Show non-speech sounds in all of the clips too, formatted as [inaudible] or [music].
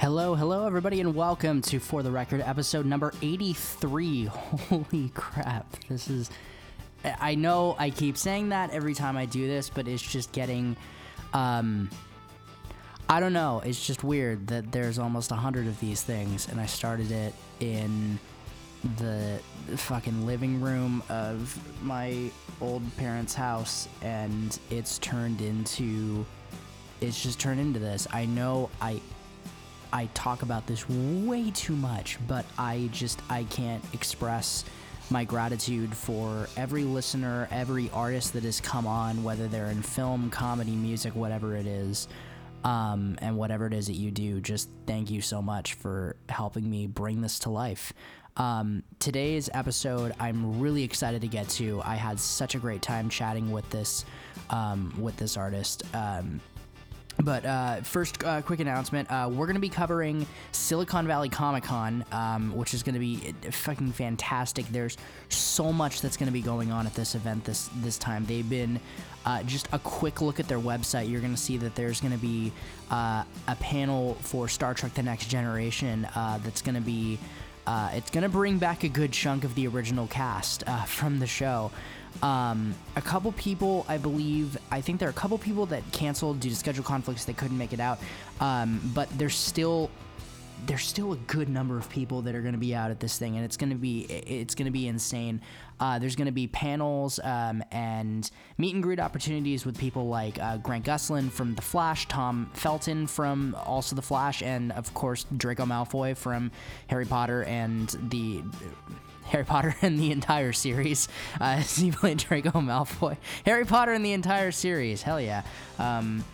Hello, hello, everybody, and welcome to For the Record episode number 83. [laughs] Holy crap. This is. I know I keep saying that every time I do this, but it's just getting. Um, I don't know. It's just weird that there's almost a hundred of these things, and I started it in the fucking living room of my old parents' house, and it's turned into. It's just turned into this. I know I I talk about this way too much, but I just I can't express my gratitude for every listener, every artist that has come on, whether they're in film, comedy, music, whatever it is, um, and whatever it is that you do. Just thank you so much for helping me bring this to life. Um, today's episode, I'm really excited to get to. I had such a great time chatting with this um, with this artist. But uh, first, uh, quick announcement: uh, we're going to be covering Silicon Valley Comic Con, um, which is going to be uh, fucking fantastic. There's so much that's going to be going on at this event this this time. They've been uh, just a quick look at their website. You're going to see that there's going to be uh, a panel for Star Trek: The Next Generation that's going to be. it's going to bring back a good chunk of the original cast from the show. Um, a couple people, I believe, I think there are a couple people that canceled due to schedule conflicts. They couldn't make it out. Um, but there's still there's still a good number of people that are going to be out at this thing, and it's going to be it's going to be insane. Uh, there's going to be panels um, and meet and greet opportunities with people like uh, Grant Gustin from The Flash, Tom Felton from also The Flash, and of course Draco Malfoy from Harry Potter and the Harry Potter and the entire series. Uh, [laughs] he played Draco Malfoy. Harry Potter in the entire series. Hell yeah. Um,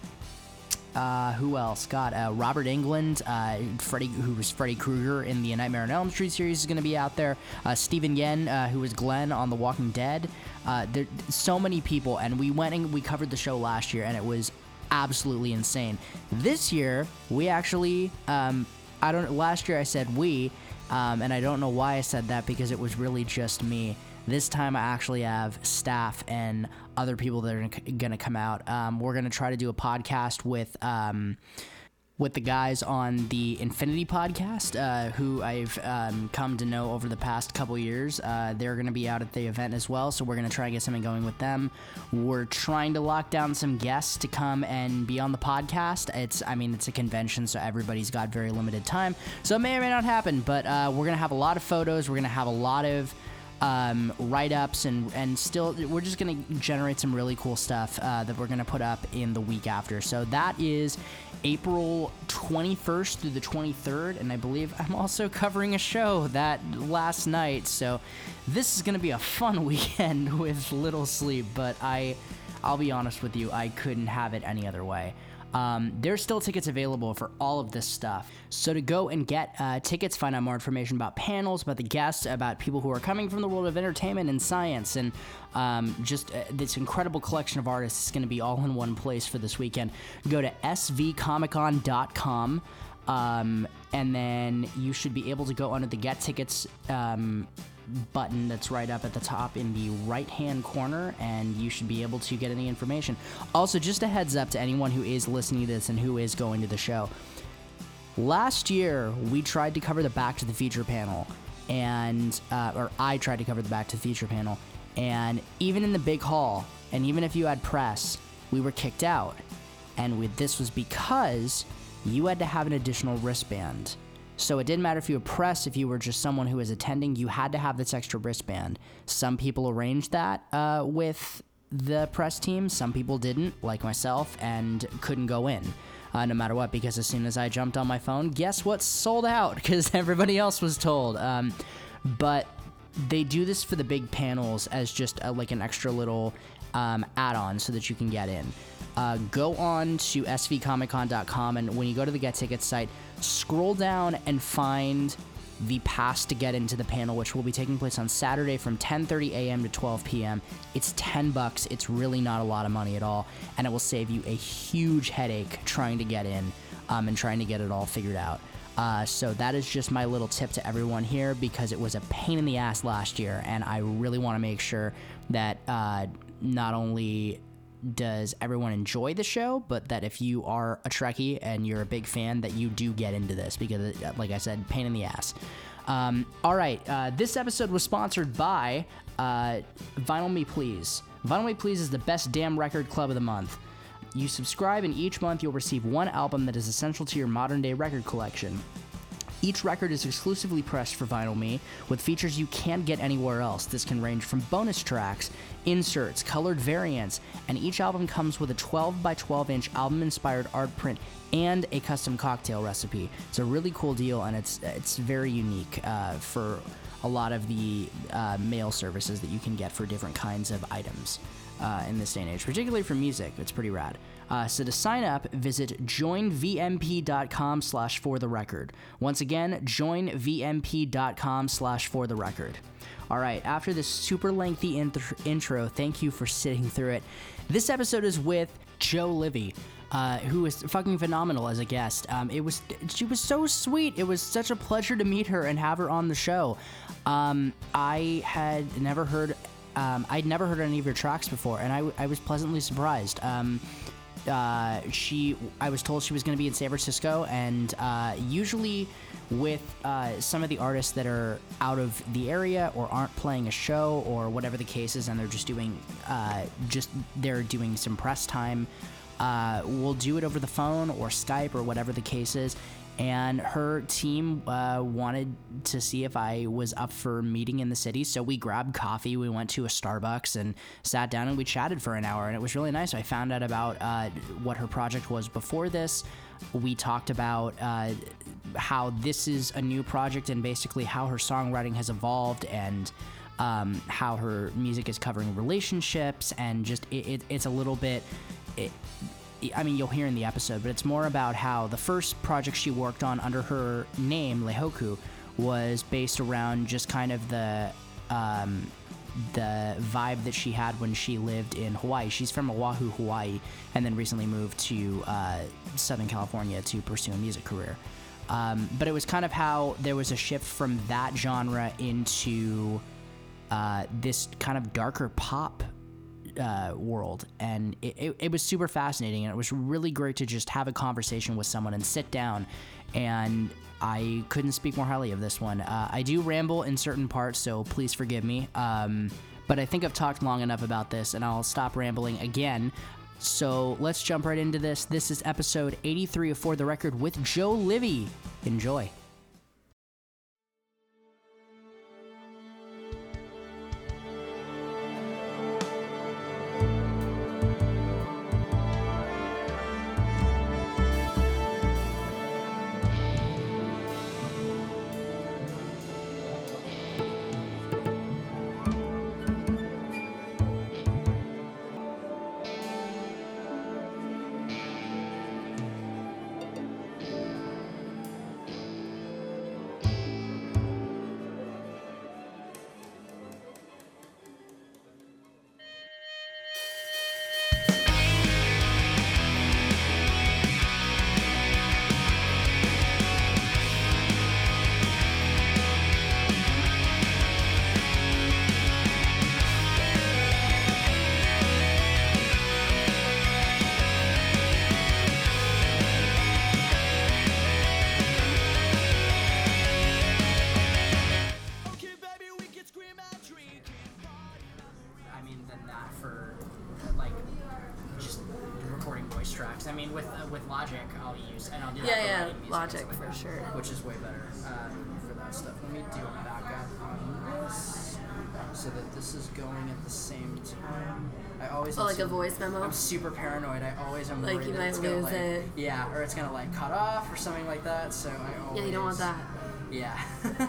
uh, who else? Got uh, Robert Englund, uh, Freddy, who was Freddy Krueger in the Nightmare on Elm Street series, is going to be out there. Uh, Steven Yeun, uh, who was Glenn on The Walking Dead. Uh, there, so many people, and we went and we covered the show last year, and it was absolutely insane. This year, we actually, um, I don't. Last year, I said we. Um, and I don't know why I said that because it was really just me. This time I actually have staff and other people that are going to come out. Um, we're going to try to do a podcast with. Um, with the guys on the Infinity podcast, uh, who I've um, come to know over the past couple years. Uh, they're going to be out at the event as well, so we're going to try and get something going with them. We're trying to lock down some guests to come and be on the podcast. It's, I mean, it's a convention, so everybody's got very limited time, so it may or may not happen. But uh, we're going to have a lot of photos. We're going to have a lot of um, write ups and and still we're just gonna generate some really cool stuff uh, that we're gonna put up in the week after. So that is April 21st through the 23rd, and I believe I'm also covering a show that last night. So this is gonna be a fun [laughs] weekend with little sleep, but I I'll be honest with you, I couldn't have it any other way. Um, there's still tickets available for all of this stuff. So to go and get uh, tickets, find out more information about panels, about the guests, about people who are coming from the world of entertainment and science, and um, just uh, this incredible collection of artists is going to be all in one place for this weekend. Go to svcomiccon.com. Um, and then you should be able to go under the get tickets um, button that's right up at the top in the right hand corner, and you should be able to get any information. Also, just a heads up to anyone who is listening to this and who is going to the show. Last year, we tried to cover the Back to the Future panel, and uh, or I tried to cover the Back to the Future panel, and even in the big hall, and even if you had press, we were kicked out. And with this was because you had to have an additional wristband. So it didn't matter if you were press, if you were just someone who was attending, you had to have this extra wristband. Some people arranged that uh, with the press team, some people didn't, like myself, and couldn't go in. Uh, no matter what, because as soon as I jumped on my phone, guess what? Sold out [laughs] because everybody else was told. Um, but they do this for the big panels as just a, like an extra little um, add-on so that you can get in. Uh, go on to svcomiccon.com and when you go to the get tickets site, scroll down and find the pass to get into the panel, which will be taking place on Saturday from 10:30 a.m. to 12 p.m. It's 10 bucks. It's really not a lot of money at all, and it will save you a huge headache trying to get in um, and trying to get it all figured out. Uh, so that is just my little tip to everyone here because it was a pain in the ass last year, and I really want to make sure that uh, not only does everyone enjoy the show, but that if you are a Trekkie and you're a big fan, that you do get into this because, uh, like I said, pain in the ass. Um, all right, uh, this episode was sponsored by uh, Vinyl Me Please. Vinyl Me Please is the best damn record club of the month. You subscribe, and each month you'll receive one album that is essential to your modern day record collection. Each record is exclusively pressed for Vinyl Me, with features you can't get anywhere else. This can range from bonus tracks, inserts, colored variants, and each album comes with a 12 by 12 inch album inspired art print and a custom cocktail recipe. It's a really cool deal, and it's it's very unique uh, for a lot of the uh, mail services that you can get for different kinds of items uh, in this day and age, particularly for music. It's pretty rad. Uh, so to sign up, visit joinvmp.com slash for the record. Once again, joinvmp.com slash for the record. All right, after this super lengthy int- intro, thank you for sitting through it. This episode is with Joe Livy. Uh, who was fucking phenomenal as a guest. Um, it was she was so sweet. It was such a pleasure to meet her and have her on the show. Um, I had never heard um, I'd never heard any of your tracks before, and I, I was pleasantly surprised. Um, uh, she, I was told she was going to be in San Francisco, and uh, usually with uh, some of the artists that are out of the area or aren't playing a show or whatever the case is, and they're just doing, uh, just they're doing some press time. Uh, we'll do it over the phone or Skype or whatever the case is, and her team uh, wanted to see if I was up for meeting in the city. So we grabbed coffee, we went to a Starbucks and sat down and we chatted for an hour, and it was really nice. I found out about uh, what her project was before this. We talked about uh, how this is a new project and basically how her songwriting has evolved and. Um, how her music is covering relationships and just it, it, it's a little bit it, I mean, you'll hear in the episode, but it's more about how the first project she worked on under her name, Leihoku, was based around just kind of the um, the vibe that she had when she lived in Hawaii. She's from Oahu, Hawaii, and then recently moved to uh, Southern California to pursue a music career. Um, but it was kind of how there was a shift from that genre into uh, this kind of darker pop uh, world, and it, it, it, was super fascinating. And it was really great to just have a conversation with someone and sit down. And I couldn't speak more highly of this one. Uh, I do ramble in certain parts, so please forgive me. Um, but I think I've talked long enough about this, and I'll stop rambling again. So let's jump right into this. This is episode 83 of For the Record with Joe Livy. Enjoy. So that this is going at the same time. I always oh, like a voice memo. I'm super paranoid. I always am like worried you might lose gonna, like, it. Yeah, or it's gonna like cut off or something like that. So I always. Yeah, you don't want that. Yeah. [laughs]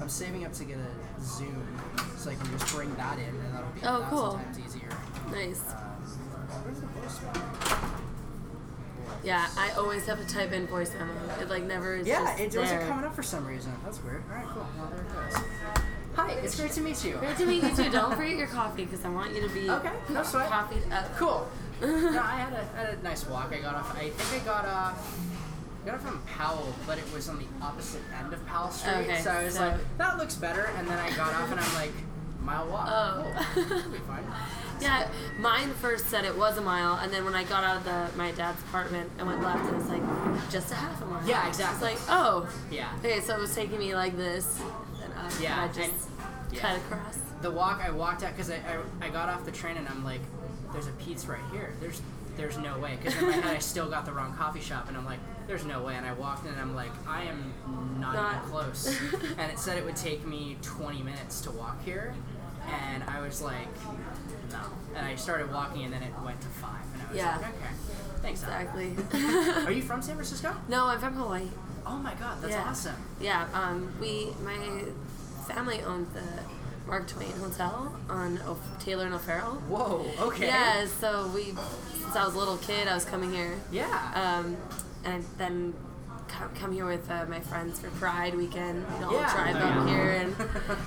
I'm saving up to get a Zoom so I can just bring that in, and that'll be oh, cool. times easier. Nice. Um, yeah, I always have to type in voice memo. It like never is Yeah, it wasn't coming up for some reason. That's weird. All right, cool. Well, there it goes. Hi, it's great to meet you. Great to meet you too. Don't forget your coffee because I want you to be okay. No sweat. Coffee up. Cool. [laughs] no, I had a, had a nice walk. I got off. I think I got uh, off. got it from Powell, but it was on the opposite end of Powell Street. Okay, so I was so like, that looks better. And then I got off and I'm like, Mile walk. Oh. Cool. [laughs] That'll be fine. Yeah, mine first said it was a mile, and then when I got out of the my dad's apartment and went left, it was like just a half a mile. Yeah, exactly. It's like, oh, Yeah. okay, so it was taking me like this, and Yeah, and I just and- cut across. The walk I walked out because I, I I got off the train and I'm like, there's a Pete's right here. There's there's no way because in my head I [laughs] still got the wrong coffee shop and I'm like, there's no way. And I walked in and I'm like, I am not, Not- even close. [laughs] and it said it would take me 20 minutes to walk here, and I was like, no. And I started walking and then it went to five and I was Yeah. like, okay, thanks. Exactly. [laughs] Are you from San Francisco? no, I'm from Hawaii. Oh my god, that's yeah. awesome. Yeah, um, we my family owned the Mark Twain Hotel on o- Taylor and O'Farrell. Whoa. Okay. Yeah, so we since I was a little kid, I was coming here. Yeah. Um, and then come, come here with uh, my friends for Pride weekend. We'd all Yeah. drive up yeah. here and,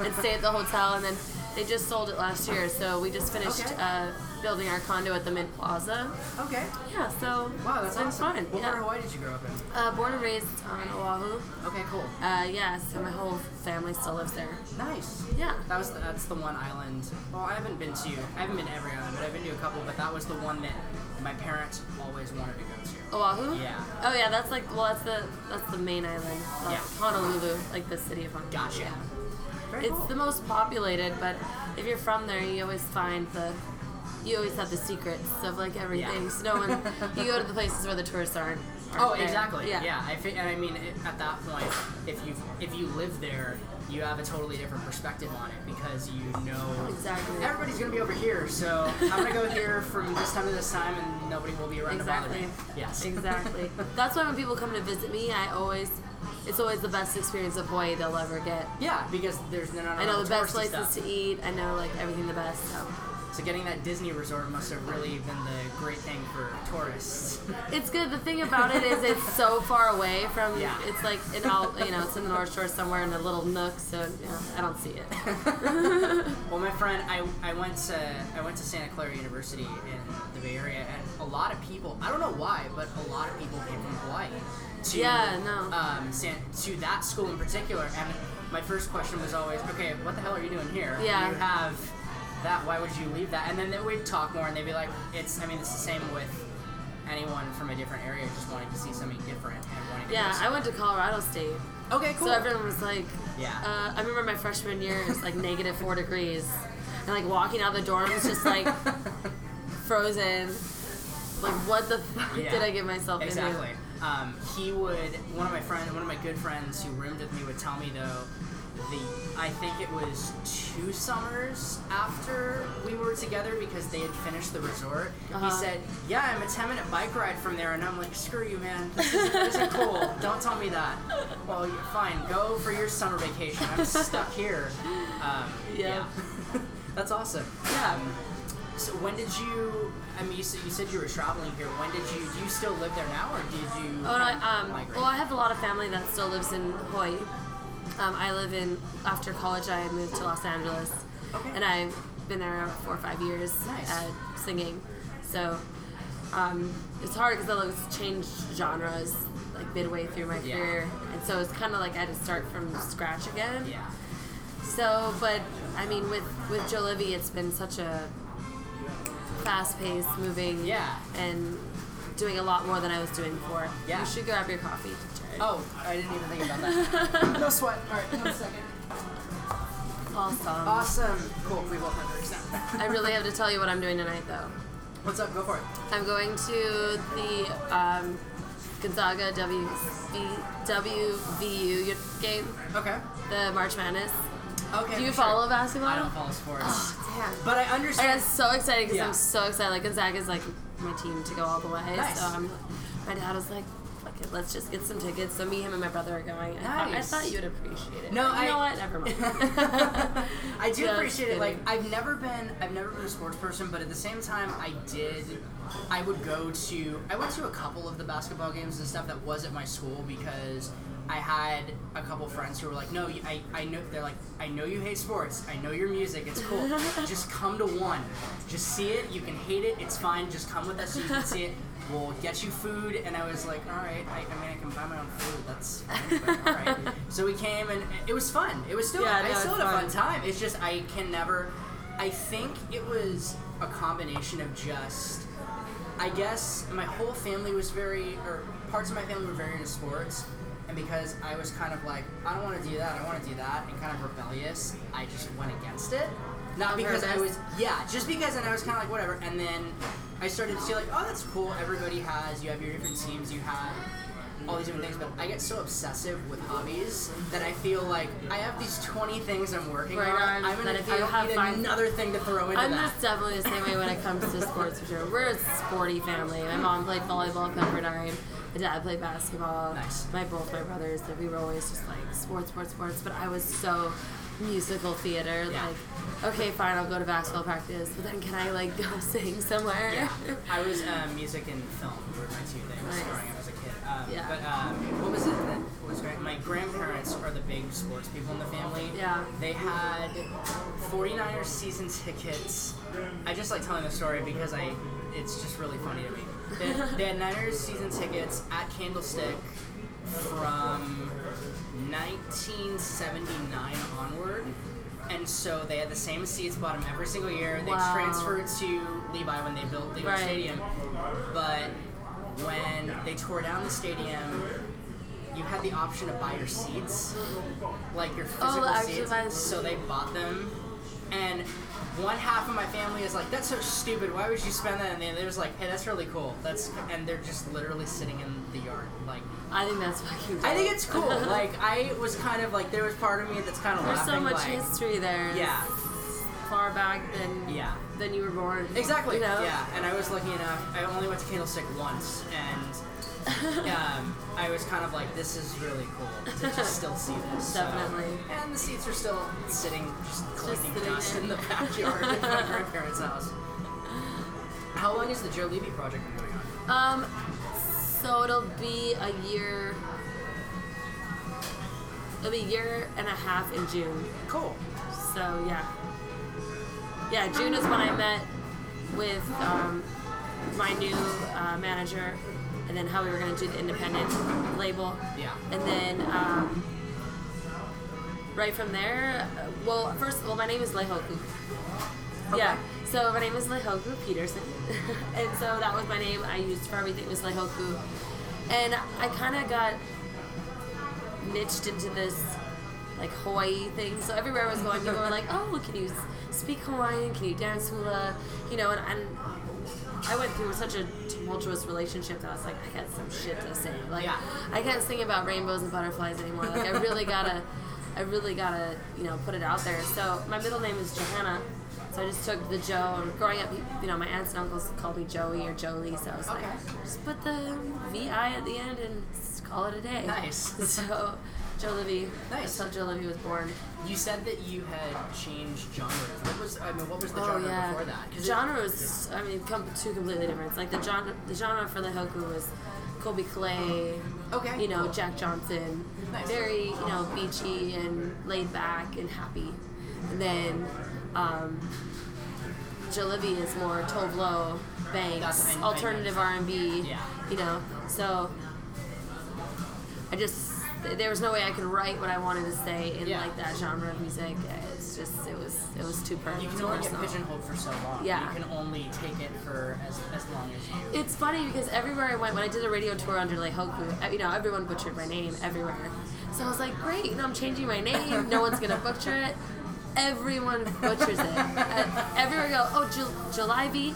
and stay at the hotel. And then they just sold it last year, so we just finished Okay. uh, building our condo at the Mint Plaza. okay. Yeah, so Wow, that's it's awesome. fun. What part of. Hawaii did you grow up in? Uh, born and raised on Oahu. Okay, cool. Uh, yeah, so my whole family still lives there. Nice. Yeah. That was the, that's the one island. Well, I haven't been to. I haven't been to every island, but I've been to a couple. But that was the one that my parents always wanted to go to. Oahu? Yeah. Oh yeah, that's like well, that's the that's the main island. Yeah. Honolulu, like the city of Honolulu. Gotcha. Yeah. Very It's cool. the most populated, but if you're from there, you always find the, you always have the secrets of like everything. Yeah. So no one, you go to the places where the tourists aren't. aren't Oh, there. exactly. Yeah. Yeah. I and I mean, at that point, if you if you live there, you have a totally different perspective on it because you know oh, Exactly. everybody's gonna be over here. So I'm gonna go here from this time to this time, and nobody will be around Exactly. to bother me. Yes. Exactly. [laughs] That's why when people come to visit me, I always, it's always the best experience of Hawaii they'll ever get. Yeah, because there's no. I know the best places to eat. I know like everything the best. So So getting that Disney resort must have really been the great thing for tourists. it's good. The thing about it is it's so far away from. Yeah. It's like in all you know. It's in the North Shore somewhere in a little nook. So you know, I don't see it. [laughs] Well, my friend, I, I went to I went to Santa Clara University in the Bay Area, and a lot of people I don't know why, but a lot of people came from Hawaii to Yeah, no. um, San, to that school in particular. And my first question was always, okay, what the hell are you doing here? Yeah. You have that. Why would you leave that? And then they would talk more, and they'd be like, it's. I mean, it's the same with anyone from a different area just wanting to see something different and wanting to. Yeah, go I went to Colorado State. Okay, cool. So everyone was like, Yeah. Uh, I remember my freshman year, it was like negative four degrees. And like walking out the dorm was just like [laughs] frozen. Like, what the fuck Yeah. did I get myself Exactly. Um, he would. One of my friends, one of my good friends who roomed with me, would tell me though. The I think it was two summers after we were together because they had finished the resort. Uh-huh. He said, "Yeah, I'm a 10 minute bike ride from there," and I'm like, "Screw you, man. This isn't, this isn't cool. [laughs] Don't tell me that." Well, fine. Go for your summer vacation. I'm stuck here. Um, Yeah. yeah. [laughs] That's awesome. Yeah. um, So when did you? I mean, you said, you said you were traveling here. When did you? Do you still live there now, or did you? Oh, no, I, kind of um, migrate? well, I have a lot of family that still lives in Hawaii. Um, I live in, after college, I moved to Los Angeles. Okay. And I've been there four or five years Nice. uh, singing. So um, it's hard because I like changed genres like midway through my Yeah. career. And so it's kind of like I had to start from scratch again. yeah. So, but I mean, with with Joe Livy, it's been such a fast-paced, moving, Yeah. and doing a lot more than I was doing before. Yeah. You should grab your coffee, Jared. Oh, I didn't even think about that. [laughs] no sweat. All right, one second. Awesome. Awesome. Cool. We both have drinks [laughs] now. I really have to tell you what I'm doing tonight, though. What's up? Go for it. I'm going to the um, Gonzaga WV, WVU game, Okay. the March Madness. Okay. Do you for sure. follow basketball? I don't follow sports. Oh, damn. But I understand. I understand. got so excited because Yeah. I'm so excited. Like Gonzaga is like my team to go all the way. Nice. So I'm, my dad was like, "Fuck it, let's just get some tickets." So me, him, and my brother are going. I, thought, I thought you'd appreciate it. No, But you know I- what? Never mind. [laughs] I do Just appreciate it. Like. I've never been, I've never been a sports person, but at the same time, I did. I would go to. I went to a couple of the basketball games and stuff that was at my school because I had a couple friends who were like, "No, I, I know." They're like, "I know you hate sports. I know your music. It's cool. [laughs] Just come to one. Just see it. You can hate it. It's fine. Just come with us so you can see it." We'll get you food, and I was like, all right. I, I mean, I can buy my own food. That's fine. But all right. [laughs] So we came and it was fun. It was still Yeah, I still had a fun time. It's just I can never. I think it was a combination of just. I guess my whole family was very, or parts of my family were very into sports, because I was kind of like, I don't want to do that, I want to do that, and kind of rebellious, I just went against it. Not because I was, yeah, just because, and I was kind of like, whatever, and then I started to see like, oh, that's cool. Everybody has, you have your different teams, you have all these different things, but I get so obsessive with hobbies that I feel like I have these 20 things I'm working Right on. I'm gonna, if I you have need another thing to throw into I'm that. just definitely the same way when it comes to sports for sure. We're a sporty family. My mom played volleyball at Pepperdine. My dad played basketball. Nice. My both my brothers. That we were always just like sports, sports, sports. But I was so musical theater. Yeah. Like, okay, fine, I'll go to basketball practice, but then can I like go [laughs] sing somewhere? Yeah, I was uh, music and film were my two things Nice. growing up as a kid. Um, Yeah. But um, what was it that was great? My grandparents are the big sports people in the family. Yeah. They had 49ers season tickets. I just like telling the story because I, it's just really funny to me. They, they had Niners season tickets at Candlestick from 1979 onward. And so they had the same seats, bottom every single year. They Wow. transferred to Levi when they built Levi Right. Stadium. But when they tore down the stadium, you had the option to buy your seats, like your oh, physical actually seats. So they bought them, and one half of my family is like, "That's so stupid. Why would you spend that?" And the other was like, "Hey, that's really cool. That's," and they're just literally sitting in the yard, like. I think that's fucking. I think it's cool. [laughs] like I was kind of like there was part of me that's kind of like, There's laughing. so much like, history there. Yeah, Far back than yeah. than you were born. Exactly. You know? Yeah, and I was lucky enough. I only went to Candlestick once, and [laughs] um, I was kind of like, "This is really cool to just [laughs] still see this." So- Definitely. and the seats are still sitting, just collecting dust there. in the backyard of my grandparents' house. How long has the Joe Livy project been going on? Um, so it'll be a year. It'll be a year and a half in June. Cool. So yeah, yeah. June is when I met with um, my new uh, manager, and then how we were gonna do the independent label. Yeah. And then um, right from there, uh, well, first, well, my name is Leihoku. Yeah. So my name is Leihoku Peterson, [laughs] and so that was my name I used for everything was Leihoku, and I kind of got niched into this like Hawaii thing. So everywhere I was going, people were like, "Oh, can you speak Hawaiian? Can you dance hula?" You know, and, and I went through such a tumultuous relationship that I was like, I got some shit to say. Like, Yeah. I can't sing about rainbows and butterflies anymore. Like, I really gotta, I really gotta, you know, put it out there. So my middle name is Johanna. So I just took the Joe. And growing up, you know, my aunts and uncles called me Joey or Jolie. So I was Okay. like, just put the VI at the end and call it a day. Nice. [laughs] So Joe Livy. Nice. That's how Joe Livy was born. You said that you had changed genres. What was I mean? What was the Oh genre yeah. before that? Genre was, I mean, com- two completely different. It's like the genre, the genre for Leihoku was Colbie Caillat, Okay, you know, cool. Jack Johnson, Nice. very, you know, beachy and laid back and happy. And then um, Jalebi is more Tove Lo, Banks, I- I alternative. R&B, you know. So I just there was no way I could write what I wanted to say in Yeah. like that genre of music. It's just it was it was too perfect. You can only get pigeonholed for so long. Yeah. You can only take it for as, as long as you. It's funny because everywhere I went, when I did a radio tour under Leihoku, uh, you know, everyone butchered my name everywhere. So I was like, great, you know, I'm changing my name. No one's gonna butcher it. Everyone butchers it. Uh, everywhere go, oh, Jal- Jalebi,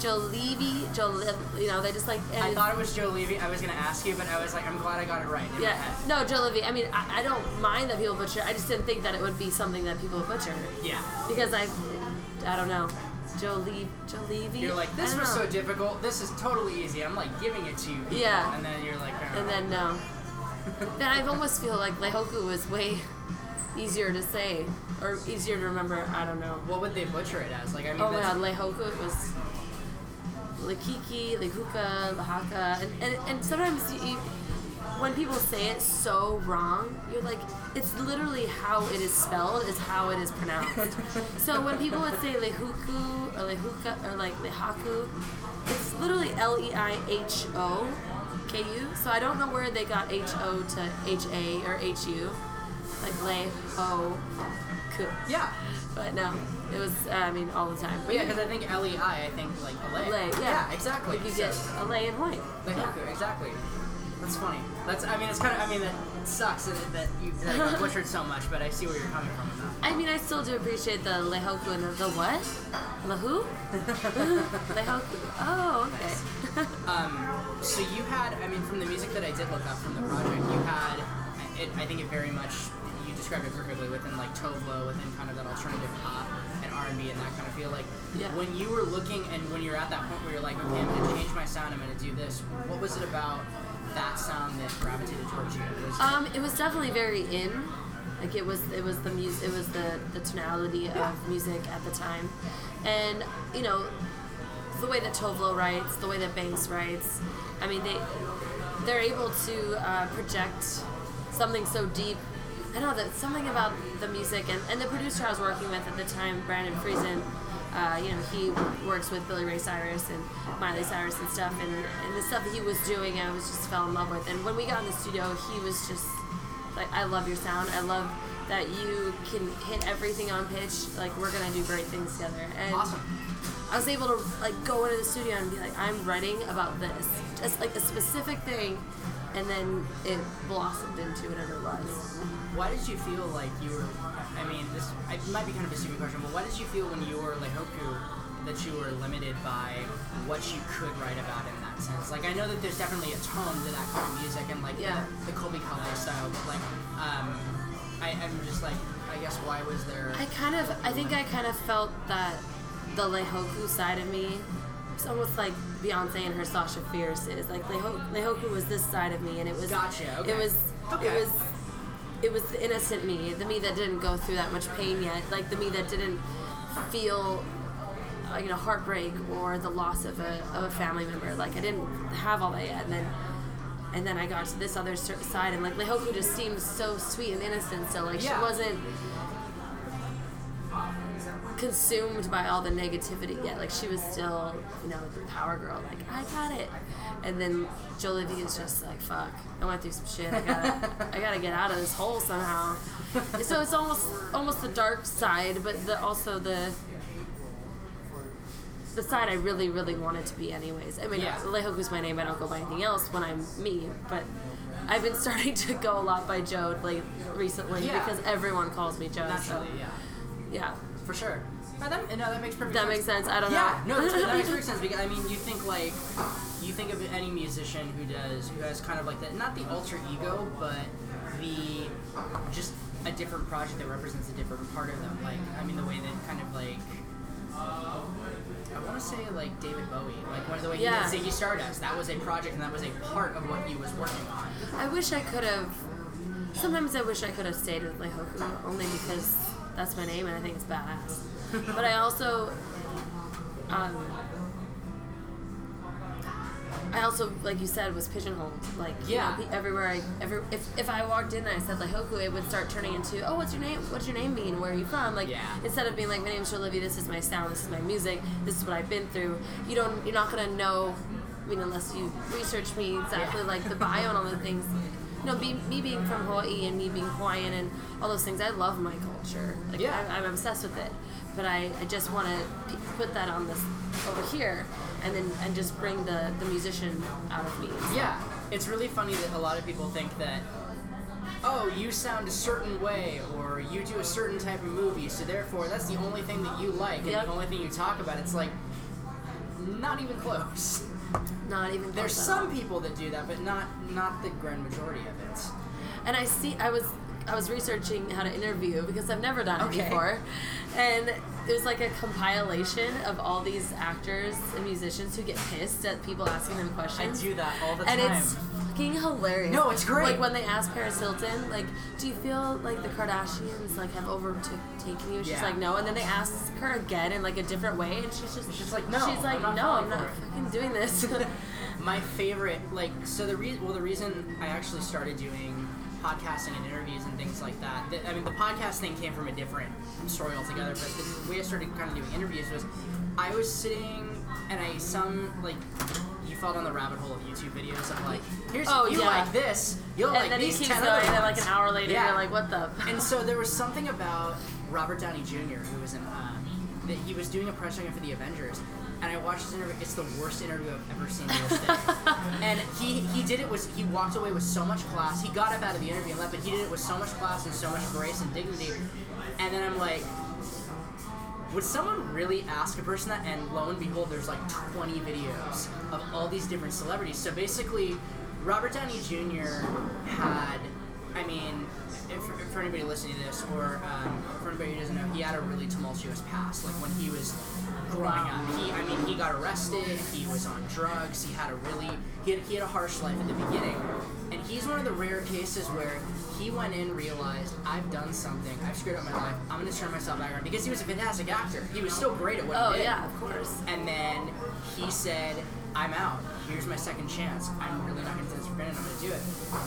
Jalebi, Jalebi, you know, they just like. I thought it was Joe I was gonna ask you, but I was like, I'm glad I got it right. Yeah, no, Jalebi. I mean, I, I don't mind that people butcher. I just didn't think that it would be something that people would butcher Yeah. because I, I don't know, Jolie, Jalebi. You're like, this was know. so difficult. This is totally easy. I'm like giving it to you. people." Yeah. And then you're like, oh. And then no. [laughs] then I almost feel like Leihoku was way easier to say or easier to remember. I don't know. what would they butcher it as? Like, I mean, Oh my god, Leihoku it was Lekiki, Lehuka, Lahaka, and, and and sometimes you, you, when people say it so wrong, you're like, it's literally how it is spelled is how it is pronounced. [laughs] so when people would say Lehuku or Lehuka or like Lehaku, it's literally L E I H O K U. So I don't know where they got H O to H A or H U. like lay ho ku. Yeah. But no, it was uh, I mean all the time. But yeah, because I think L E I, I think like Alay. lay, yeah, exactly. Like you So- get a lay in white. Like Hoku, exactly. That's funny. That's I mean it's kind of I mean that sucks that, that you that got [laughs] butchered so much, but I see where you're coming from. I mean, I still do appreciate the leihoku and the, the what? The who? [laughs] leihoku. Oh, okay. [laughs] Um, so you had, I mean, from the music that I did look up from the project, you had, it, I think it very much, you described it perfectly within like Tove Lo, within kind of that alternative pop and R&B and that kind of feel. Like Yeah. when you were looking and when you're at that point where you're like, okay, I'm gonna change my sound, I'm gonna do this. What was it about that sound that gravitated towards you? Was it- Um, it was definitely very in. Like it was, it was the music, it was the the tonality Yeah. of music at the time, and you know, the way that Tove Lo writes, the way that Banks writes. I mean, they they're able to uh, project something so deep. I don't know that something about the music and, and the producer I was working with at the time, Brandon Friesen. Uh, you know, he works with Billy Ray Cyrus and Miley Cyrus and stuff, and, and the stuff that he was doing, I was just fell in love with. And when we got in the studio, he was just like, I love your sound. I love that you can hit everything on pitch. Like, we're gonna do great things together. And awesome. I was able to like go into the studio and be like, I'm writing about this, just like a specific thing, and then it blossomed into whatever it was. Why did you feel like you were? I mean, this might be kind of a stupid question, but why did you feel when you were like Hoku that you were limited by what you could write about in that sense? Like, I know that there's definitely a tone to that kind of music and like Yeah. the Colbie Caillat style, but like, um, I, I'm just like, I guess why was there? I kind of, I think I kind of felt that the Leihoku side of me. It's almost like Beyonce and her Sasha Fierce is like Leho- Leihoku was this side of me, and it was Gotcha, okay. It was Okay. it was it was the innocent me, the me that didn't go through that much pain yet, like the me that didn't feel uh, you know heartbreak or the loss of a, of a family member. Like I didn't have all that yet, and then and then I got to this other side, and like Leihoku just seemed so sweet and innocent. So like Yeah. she wasn't consumed by all the negativity yet. Like she was still, you know, the power girl. Like I got it. And then Jolivia is just like, fuck. I went through some shit. I gotta, I gotta get out of this hole somehow. so it's almost, almost the dark side, but the also the. The side I really, really wanted to be, anyways. I mean, Yeah. Leihoku's my name. I don't go by anything else when I'm me. But I've been [laughs] starting to go a lot by Joe like recently Yeah. because everyone calls me Joe. Naturally, so, yeah, yeah. For sure. No, that, no, that makes perfect That sense. makes sense. I don't Yeah, know. Yeah, no, that, that makes perfect [laughs] sense because I mean, you think like, you think of any musician who does, who has kind of like that, not the alter ego, but the just a different project that represents a different part of them. Like, I mean, the way that kind of like, I want to say like David Bowie, like one of the way Yeah. he did Ziggy Stardust. That was a project and that was a part of what he was working on. I wish I could have. Sometimes I wish I could have stayed with Leihoku only because that's my name and I think it's badass. but I also, um, I also, like you said, was pigeonholed. Like you Yeah. know, everywhere I ever, if, if I walked in and I said Leihoku, it would start turning into, oh, what's your name? What's your name mean? Where are you from? Like Yeah. instead of being like, my name's Olivia. This is my sound. This is my music. This is what I've been through. You don't. You're not gonna know. I mean, unless you research me exactly Yeah. like the [laughs] bio and all the things. You know, be, me being from Hawaii and me being Hawaiian and all those things. I love my culture. Like Yeah. I, I'm obsessed with it. But I, I just want to put that on this over here, and then and just bring the the musician out of me. Yeah, it's really funny that a lot of people think that, oh, you sound a certain way, or you do a certain type of movie, so therefore that's the only thing that you like and Yep. the only thing you talk about. It's like, not even close. Not even There's close at all. some people that do that, but not not the grand majority of it. and I see I was I was researching how to interview because I've never done it Okay. before, and it was like a compilation of all these actors and musicians who get pissed at people asking them questions. I do that all the and time. it's fucking hilarious. No, it's great. Like when they ask Paris Hilton, like, "Do you feel like the Kardashians like have overtaken you?" She's Yeah. like, "No," and then they ask her again in like a different way, and she's just She's like, "No, She's like, I'm "No, I'm not fucking doing this." [laughs] my favorite like so the reason well the reason i actually started doing podcasting and interviews and things like that the, i mean the podcast thing came from a different story altogether but the way i started kind of doing interviews was i was sitting and i some like you fell down the rabbit hole of youtube videos of like here's Oh, you yeah. like this you'll and like then he these keeps 10 going, other and then like an hour later, Yeah. you're like, What the? And so there was something about Robert Downey Jr. who was in uh, that he was doing a press for the Avengers, and I watched his interview. It's the worst interview I've ever seen this [laughs] and he he did it was he walked away with so much class. He got up out of the interview and left, but he did it with so much class and so much grace and dignity. And then I'm like. Would someone really ask a person that? And lo and behold, there's like 20 videos of all these different celebrities. So basically, Robert Downey Jr. had, I mean, if, for anybody listening to this, or um, for anybody who doesn't know, he had a really tumultuous past. Like when he was growing up, he, I mean, he got arrested. He was on drugs. He had a really, he had, he had a harsh life at the beginning, and he's one of the rare cases where he went in, realized I've done something, I've screwed up my life. I'm gonna turn myself back around because he was a fantastic actor. He was still great at what Oh he did. Oh yeah, of course. And then he said, I'm out. Here's my second chance. I'm really not going to take this for granted. I'm going to do it.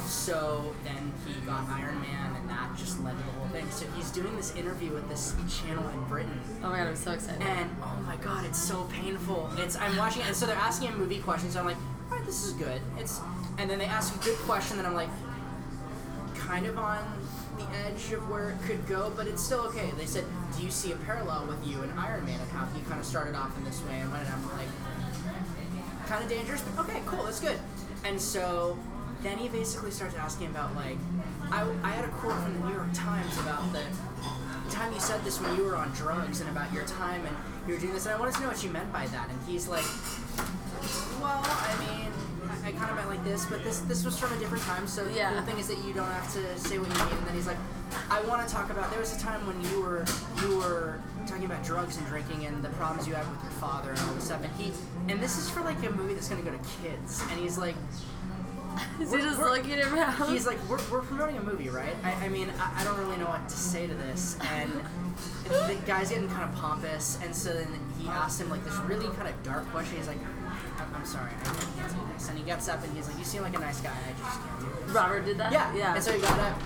So then he got Iron Man, and that just led to the whole thing. So he's doing this interview with this channel in Britain. Oh my god, I'm so excited. And oh my god, it's so painful. It's I'm watching it, and so they're asking him movie questions. So I'm like, all right, this is good. It's and then they ask a good question, and I'm like, kind of on the edge of where it could go, but it's still okay. They said, do you see a parallel with you and Iron Man and how he kind of started off in this way and went? And I'm like, kind of dangerous, but okay, cool, that's good. And so then he basically starts asking about like, I, I had a quote from the New York Times about the time you said this when you were on drugs and about your time and you were doing this, and I wanted to know what you meant by that. And he's like, well, I mean, I, kind of meant like this, but this this was from a different time. So Yeah. the thing is that you don't have to say what you mean. And then he's like, I want to talk about. There was a time when you were you were talking about drugs and drinking and the problems you had with your father and all this stuff. And he and this is for like a movie that's gonna go to kids. And he's like, [laughs] Is he just looking around? he's like, we're, we're promoting a movie, right? I, I mean, I, I don't really know what to say to this. And the guy's getting kind of pompous. And so then he asked him like this really kind of dark question. He's like, I'm, sorry, I can't do this. And he gets up and he's like, you seem like a nice guy. I just can't do this. Robert did that. Yeah. Yeah. And so he got up.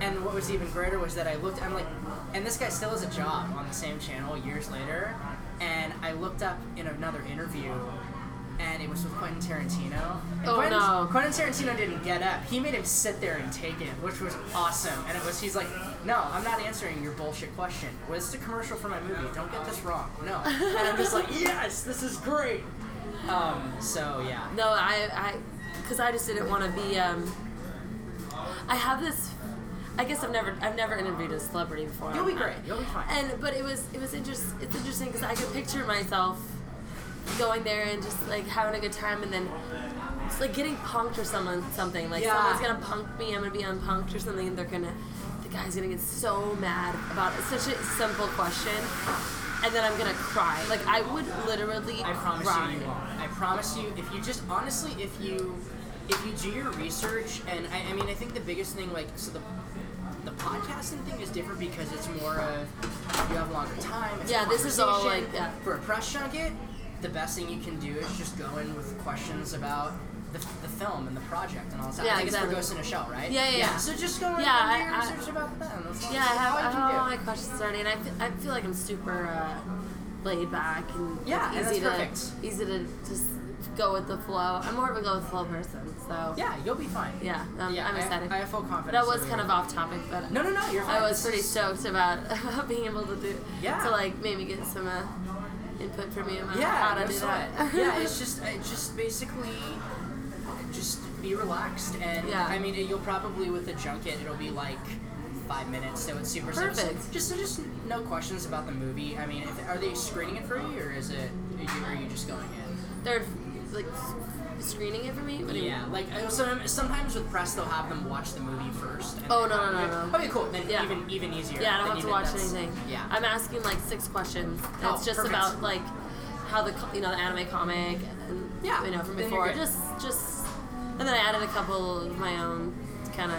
And what was even greater was that I looked. I'm like, and this guy still has a job on the same channel years later. And I looked up in another interview, and it was with Quentin Tarantino. And Oh, Quentin, no. Quentin Tarantino didn't get up. He made him sit there and take it, which was awesome. And it was he's like, no, I'm not answering your bullshit question. Was this a commercial for my movie? Don't get this wrong. No. And I'm just like, yes, this is great. Um. So yeah. No, I, I, because I just didn't want to be. Um, I have this. I guess I've never, I've never interviewed a celebrity before. You'll be great. You'll be fine. And but it was, it was interest, It's interesting because I could picture myself going there and just like having a good time, and then it's like getting punked or someone something like Yeah. someone's gonna punk me, I'm gonna be unpunked or something, and they're gonna, the guy's gonna get so mad about it. such a simple question. And then I'm gonna cry. Like I would literally I promise cry. you, you won't. I promise you, if you just honestly, if you if you do your research, and I, I mean, I think the biggest thing, like, so the the podcasting thing is different because it's more of you have longer time. Yeah, this is all, like, yeah. For a press junket, the best thing you can do is just go in with questions about. Film and the project and all that. Yeah, I think exactly. it's for Ghost in a Shell, right? Yeah, yeah, yeah. So just go in Yeah, do your I- I- about them. That's Yeah, I have, all I have all my questions already, and I feel, I feel like I'm super uh, laid back and Yeah, it's and that's easy to perfect. easy to just go with the flow. I'm more of a go with the flow person, so Yeah, you'll be fine. yeah, um, Yeah, I'm I excited. I have full confidence that was kind of off topic, but No, no, no, you're fine. I was pretty stoked [laughs] about, being able to do Yeah. to like maybe get some uh, input from you about Yeah, how to do that. yeah, [laughs] it's just it just basically just be relaxed and Yeah. I mean you'll probably with the junket it'll be like five minutes so it's super simple. Perfect. Just so just no questions about the movie. I mean, if, are they screening it for you or is it are you, are you just going in? They're like screening it for me. What Yeah, like uh, so, sometimes with press they'll have them watch the movie first. and Oh, no, no, no, no. Okay, cool. Then Yeah. even even easier. Yeah, I don't have to watch anything. Yeah. I'm asking like six questions. And Oh, it's just perfect. about like how the you know the anime comic and Yeah, you know from before. Just just and then I added a couple of my own kind of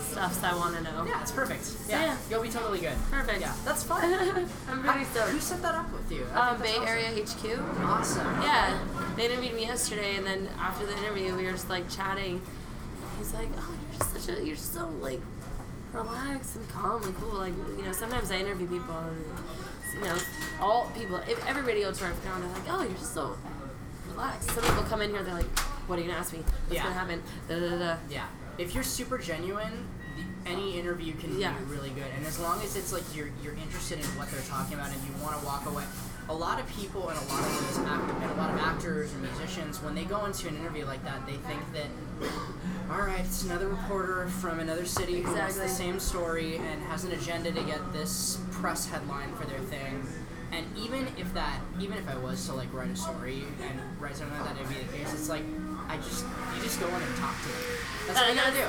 stuffs that I want to know. yeah, it's perfect. Yeah, yeah. you'll be totally good. Perfect. Yeah, that's fun. [laughs] I'm pretty How- Who set that up with you? Uh, Bay awesome. Area HQ. Awesome. Yeah, they interviewed me yesterday, and then after the interview, we were just like chatting. He's like, "Oh, you're just such a, you're so like relaxed and calm and cool." Like, you know, sometimes I interview people, and you know, all people, if every radio tour I've they're like, "Oh, you're just so relaxed." Some people come in here, they're like, "What are you gonna ask me? What's Yeah. gonna happen?" Da da da. Yeah. If you're super genuine, the- any interview can Yeah. be really good, and as long as it's like you're you're interested in what they're talking about and you want to walk away. A lot of people and a lot of those act- and a lot of actors and musicians, when they go into an interview like that, they think that, all right, it's another reporter from another city who wants the same story and has an agenda to get this press headline for their thing. And even if that, even if I was to like write a story and write something like that, it'd be the case. It's like I just, you just go in and talk to them. That's what I gotta do.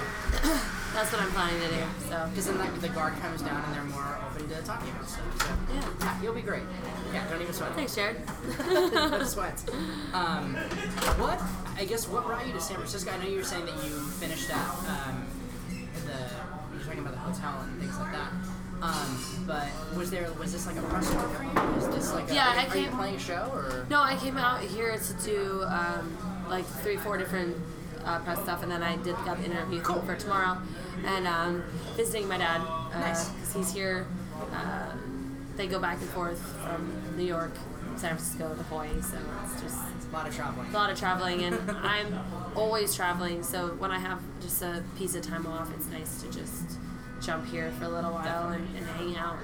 [coughs] that's- what I'm planning to do. So Because then like, the guard comes down and they're more open to talking about stuff. So yeah. yeah, you'll be great. Yeah, don't even sweat. Thanks, Jared. [laughs] no sweat. [laughs] Um, what? I guess what brought you to San Francisco? I know you were saying that you finished at um, the. You were talking about the hotel and things like that. Um, but was there was this like a press tour for you? Is this like a, Yeah, are, I are you came- playing a show or? No, I came out here to do um, like three, four different uh, press stuff, and then I did got the interview Cool. for tomorrow, and um, visiting my dad because Nice. he's here. Uh, they go back and forth from New York, San Francisco to Hawaii, so it's just it's A lot of traveling. a lot of traveling, and [laughs] I'm always traveling. So when I have just a piece of time off, it's nice to just jump here for a little while and, and hang out,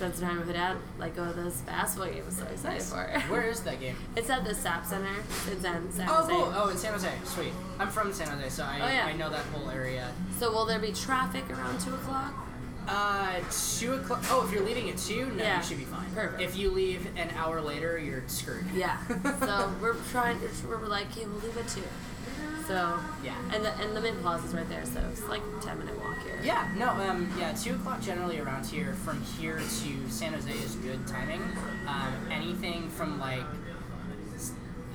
spend some time with my dad, like go to this basketball game. I'm so excited for. It. Where is that game? [laughs] It's at the SAP Center. It's in San Oh, Jose. cool. Oh, in San Jose. Sweet. I'm from San Jose, so I, Oh, yeah. I know that whole area. So will there be traffic around two o'clock? Uh, two o'clock. Oh, if you're leaving at two, no, Yeah. you should be fine. Perfect. If you leave an hour later, you're screwed. Yeah. [laughs] so we're trying. We're like, okay, we'll leave at two. So Yeah. and the and the Mint Plaza is right there, so it's like a ten minute walk here. Yeah, no, um, yeah, two o'clock generally around here. From here to San Jose is good timing. Um, anything from like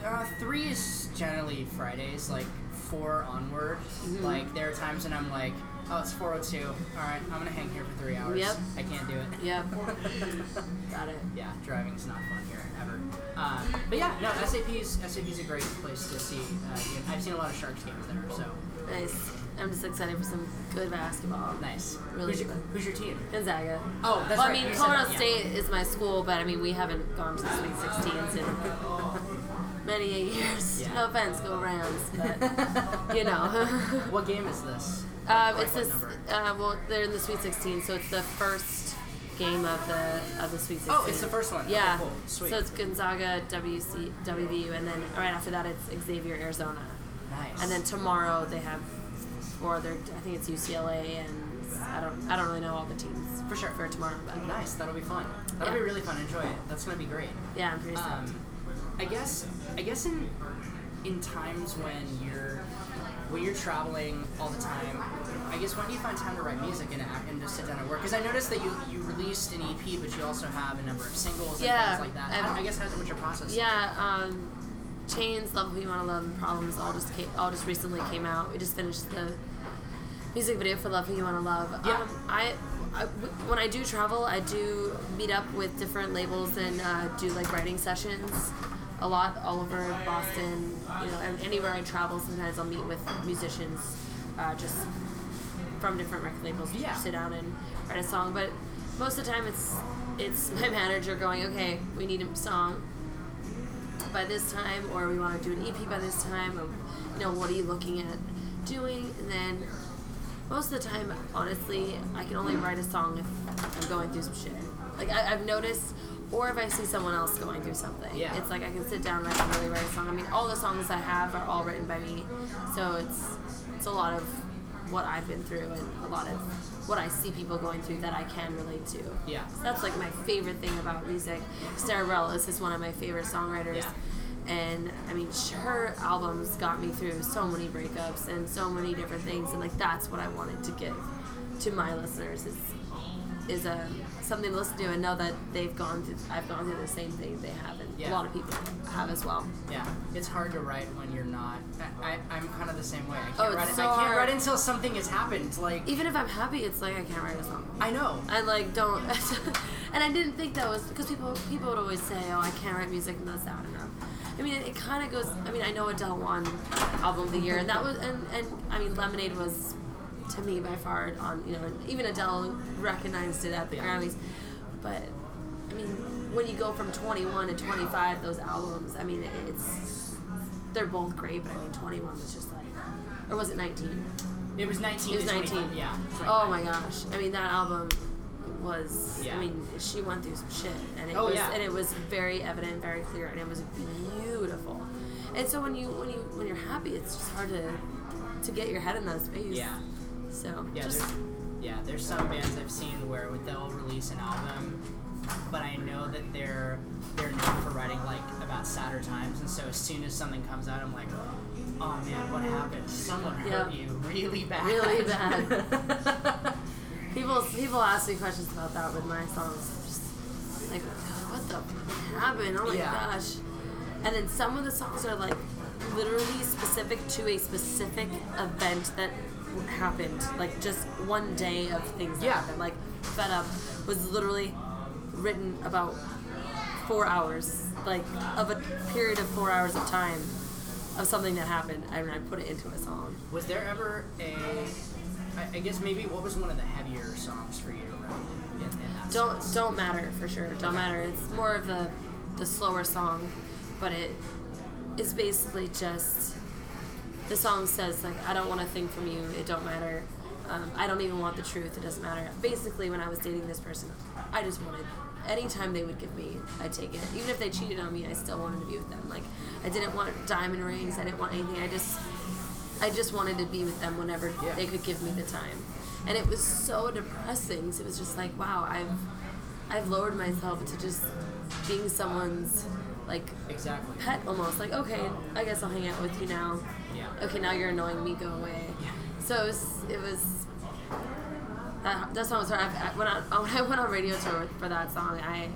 uh, three is generally Fridays, like four onward. Mm-hmm. Like there are times when I'm like, oh, it's four o two. All right, I'm gonna hang here for three hours. Yep. I can't do it. Yep. [laughs] Got it. Yeah, driving's not fun here ever. Uh, but yeah, no, SAP's SAP's a great place to see. Uh. I've seen a lot of Sharks games there, so Nice. I'm just excited for some good basketball. nice. Really who's, your, good. who's your team? Gonzaga. Oh, that's well, right, I mean, you Colorado that, yeah. State is my school, but I mean, we haven't gone to the Sweet 16s in [laughs] many a years. Yeah. No offense, go Rams, [laughs] but you know. What game is this? Um, Like, it's this. Uh, well, they're in the Sweet 16, so it's the first game of the of the Sweet 16. Oh, it's the first one. Okay, Yeah. cool. Sweet. So it's Gonzaga, WC, WVU, and then right after that it's Xavier, Arizona, Nice. and then tomorrow they have four other. I think it's UCLA and I don't I don't really know all the teams For sure. for tomorrow, but nice. That'll be fun. That'll Yeah. be really fun. Enjoy it. That's gonna be great. yeah, I'm pretty stoked. Um, I guess. I guess in in times when you're when you're traveling all the time, I guess when do you find time to write music and act and just sit down and work? Because I noticed that you you released an EP, but you also have a number of singles and Yeah, things like that. How, I guess how's what's your process? Yeah, um, Chains, Love Who You Wanna Love, and Problems all just came, all just recently came out. We just finished the music video for Love Who You Wanna Love. Yeah. Um, I, I when I do travel, I do meet up with different labels and uh, do like writing sessions a lot all over Boston. You know, and anywhere I travel, sometimes I'll meet with musicians, uh, just from different record labels. to Yeah. sit down and write a song, but most of the time it's it's [laughs] my manager going, okay, we need a song by this time, or we want to do an EP by this time, or you know, what are you looking at doing? And then most of the time, honestly, I can only write a song if I'm going through some shit. Like I, I've noticed, or if I see someone else going through something. Yeah. It's like I can sit down and I can really write a song. I mean, all the songs I have are all written by me, so it's it's a lot of what I've been through and a lot of what I see people going through that I can relate to. Yeah. So that's like my favorite thing about music. Sara Bareilles is one of my favorite songwriters. Yeah. And I mean, her albums got me through so many breakups and so many different things, and like that's what I wanted to give to my listeners is is a something to listen to and know that they've gone through. I've gone through the same thing they have, and Yeah. a lot of people have as well. Yeah, it's hard to write when you're not. I, I, I'm kind of the same way. I oh, can't Oh, it's write. so I can't write until something has happened. Like Even if I'm happy, it's like I can't write a song. I know. I like don't, [laughs] and I didn't think that was because people people would always say, "Oh, I can't write music and that's not enough." I mean, it, it kind of goes. I mean, I know Adele won album of the year, and that was, and and I mean, Lemonade was to me by far on you know, even Adele recognized it at the Yeah. Grammys, but I mean, when you go from 21 to 25, those albums, I mean, it's they're both great, but I mean, 21 was just like, or was it 19? It was 19 It was to 19. 25. Yeah. Oh my gosh! I mean, that album was. Yeah. I mean, she went through some shit, and it Oh, was, yeah. and it was very evident, very clear, and it was beautiful. And so when you when you when you're happy, it's just hard to to get your head in that space. Yeah. So Yeah, just there's, yeah, there's some bands I've seen where they'll release an album, but I know that they're they're known for writing like about sadder times, and so as soon as something comes out, I'm like, oh man, what happened? Someone hurt you really bad. Really [laughs] bad. people people ask me questions about that with my songs. Just like, what the happened? Oh my Yeah. gosh! And then some of the songs are like literally specific to a specific event that happened, like just one day of things that Yeah. happened. Like "Fed Up" was literally written about four hours, like of a period of four hours of time of something that happened, and I put it into a song. Was there ever a? I guess maybe what was one of the heavier songs for you? In, in don't sense? don't matter for sure don't matter it's more of the the slower song but it is basically just the song says like i don't want a thing from you it don't matter um, i don't even want the truth it doesn't matter basically when i was dating this person i just wanted anytime they would give me i'd take it even if they cheated on me i still wanted to be with them like i didn't want diamond rings i didn't want anything i just I just wanted to be with them whenever Yeah. they could give me the time. And it was so depressing. So it was just like, wow, I've I've lowered myself to just being someone's like Exactly. pet almost. Like, okay, I guess I'll hang out with you now. Okay, now you're annoying me, go away. Yeah. So it was it was that, that song was hard. I, when, I, [laughs] when I went on radio tour for that song, I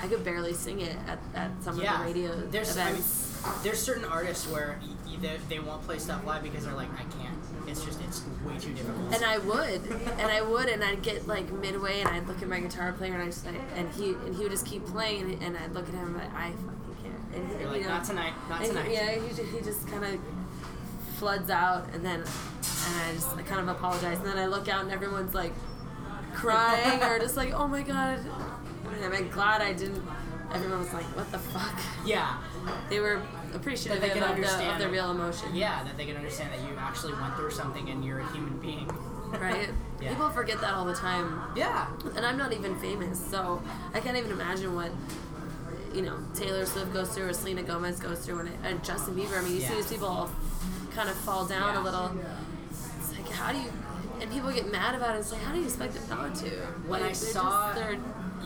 I could barely sing it at, at some yeah. of the radio there's, I mean, there's certain artists where y- they, won't play stuff live because they're like, I can't. It's just it's way too difficult. And I would, and I would, and I'd get like midway, and I'd look at my guitar player, and I just, I, and he, and he would just keep playing, and, I'd look at him, and I fucking can't. And, You're like, you know, not tonight, not tonight. yeah, he just, he just kind of floods out, and then, and I just I kind of apologize, and then I look out, and everyone's like crying, or just like, oh my god. I'm glad I didn't. Everyone was like, what the fuck? yeah. They were appreciative That they of, can the, of understand. the real emotion. Yeah, that they can understand that you actually went through something and you're a human being. Right? [laughs] Yeah. People forget that all the time. Yeah. and I'm not even famous, so I can't even imagine what you know Taylor Swift goes through or Selena Gomez goes through, and, and Justin Bieber. I mean, you see these people all kind of fall down Yeah. a little. It's like how do you? And people get mad about it. It's like how do you expect them not to? When Like, I saw, just,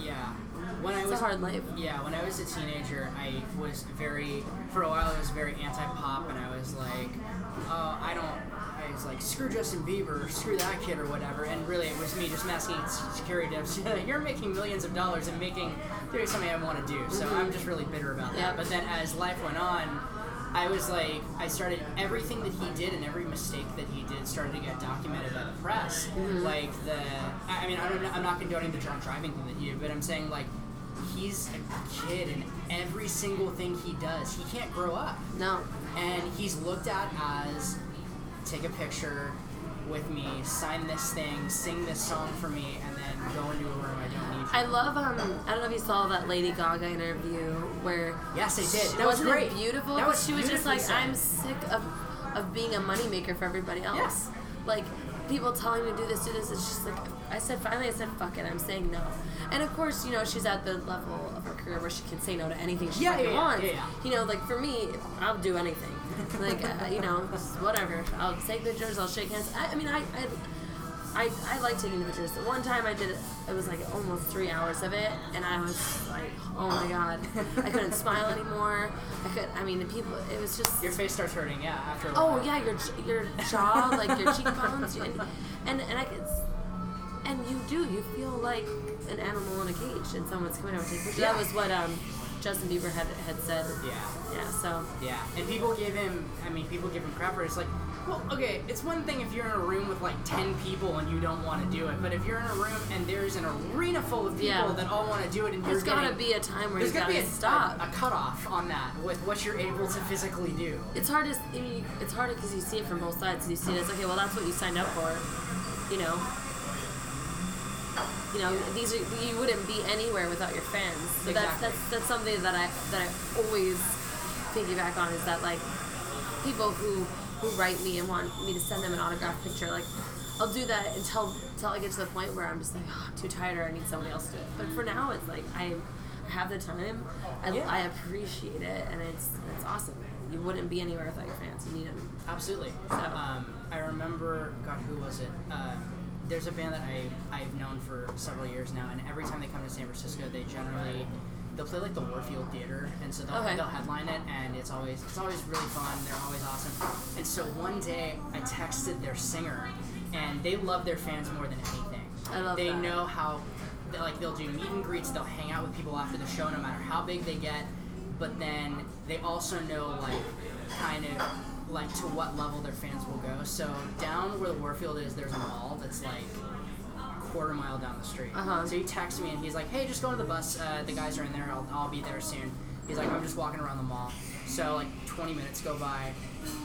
yeah, when I was a hard life. Yeah, when I was a teenager, I was very, for a while, I was very anti-pop, and I was like, oh, I don't, I was like, screw Justin Bieber, screw that kid, or whatever. And really, it was me just masking security devs. [laughs] You're making millions of dollars and making doing something I want to do. So mm-hmm. I'm just really bitter about that. Yep. But then as life went on. I was like, I started everything that he did and every mistake that he did started to get documented by the press. Mm-hmm. Like the, I mean, I don't, I'm not condoning the drunk driving thing that he did, but I'm saying like, he's a kid and every single thing he does, he can't grow up. No, And he's looked at as take a picture with me, sign this thing, sing this song for me, and go into a room I don't need you. I love. Um, I don't know if you saw that Lady Gaga interview where yes, I did. That was great. beautiful? That was she was just like, said. I'm sick of, of being a moneymaker for everybody else. Yes. Like, people telling me to do this, do this. It's just like, I said, finally, I said, fuck it, I'm saying no. And of course, you know, she's at the level of her career where she can say no to anything she yeah, yeah, wants. yeah, yeah. You know, like for me, I'll do anything. [laughs] like, uh, you know, whatever. I'll take pictures, I'll shake hands. I, I mean, I, I I, I like taking the pictures. The one time I did it, it was like almost three hours of it, and I was like, oh my god, [laughs] I couldn't smile anymore. I could, I mean, the people, it was just. Your face starts hurting, yeah, after a Oh yeah, your your jaw, like your cheekbones, and and, and I could, and you do, you feel like an animal in a cage, and someone's coming over to take pictures. Yeah. That was what um, Justin Bieber had had said. Yeah. Yeah. So. Yeah, and people give him. I mean, people give him crap for it. It's like, well, okay, it's one thing if you're in a room with like ten people and you don't want to do it, but if you're in a room and there's an arena full of people Yeah. that all want to do it, and There's gotta getting, be a time where there's gotta gotta be a, stop. a, a cutoff on that with what you're able to physically do. it's hard to I mean, it's harder because you see it from both sides. You see it as okay, well that's what you signed up for, you know. You know, these are you wouldn't be anywhere without your fans. So that's Exactly. that's that's something that I that I always piggyback on is that like people who who write me and want me to send them an autograph picture. Like, I'll do that until until I get to the point where I'm just like, oh, I'm too tired, or I need somebody else to do it. But for now, it's like I I have the time, and Yeah. I appreciate it, and it's it's awesome. You wouldn't be anywhere without your fans. You need them. Absolutely. So- Um, I remember, God, who was it? Uh, there's a band that I I've known for several years now, and every time they come to San Francisco, they generally they'll play like the Warfield Theater, and so they'll, Okay. they'll headline it, and it's always it's always really fun. They're always awesome. And so one day, I texted their singer, and they love their fans more than anything. I love that. They that. know how they, like they'll do meet and greets. They'll hang out with people after the show, no matter how big they get. But then they also know like kind of like to what level their fans will go. So down where the Warfield is, there's a mall that's like quarter mile down the street. Uh-huh. So he texts me and he's like, "Hey, just go to the bus. Uh, the guys are in there. I'll, I'll be there soon." He's like, "I'm just walking around the mall." So like 20 minutes go by,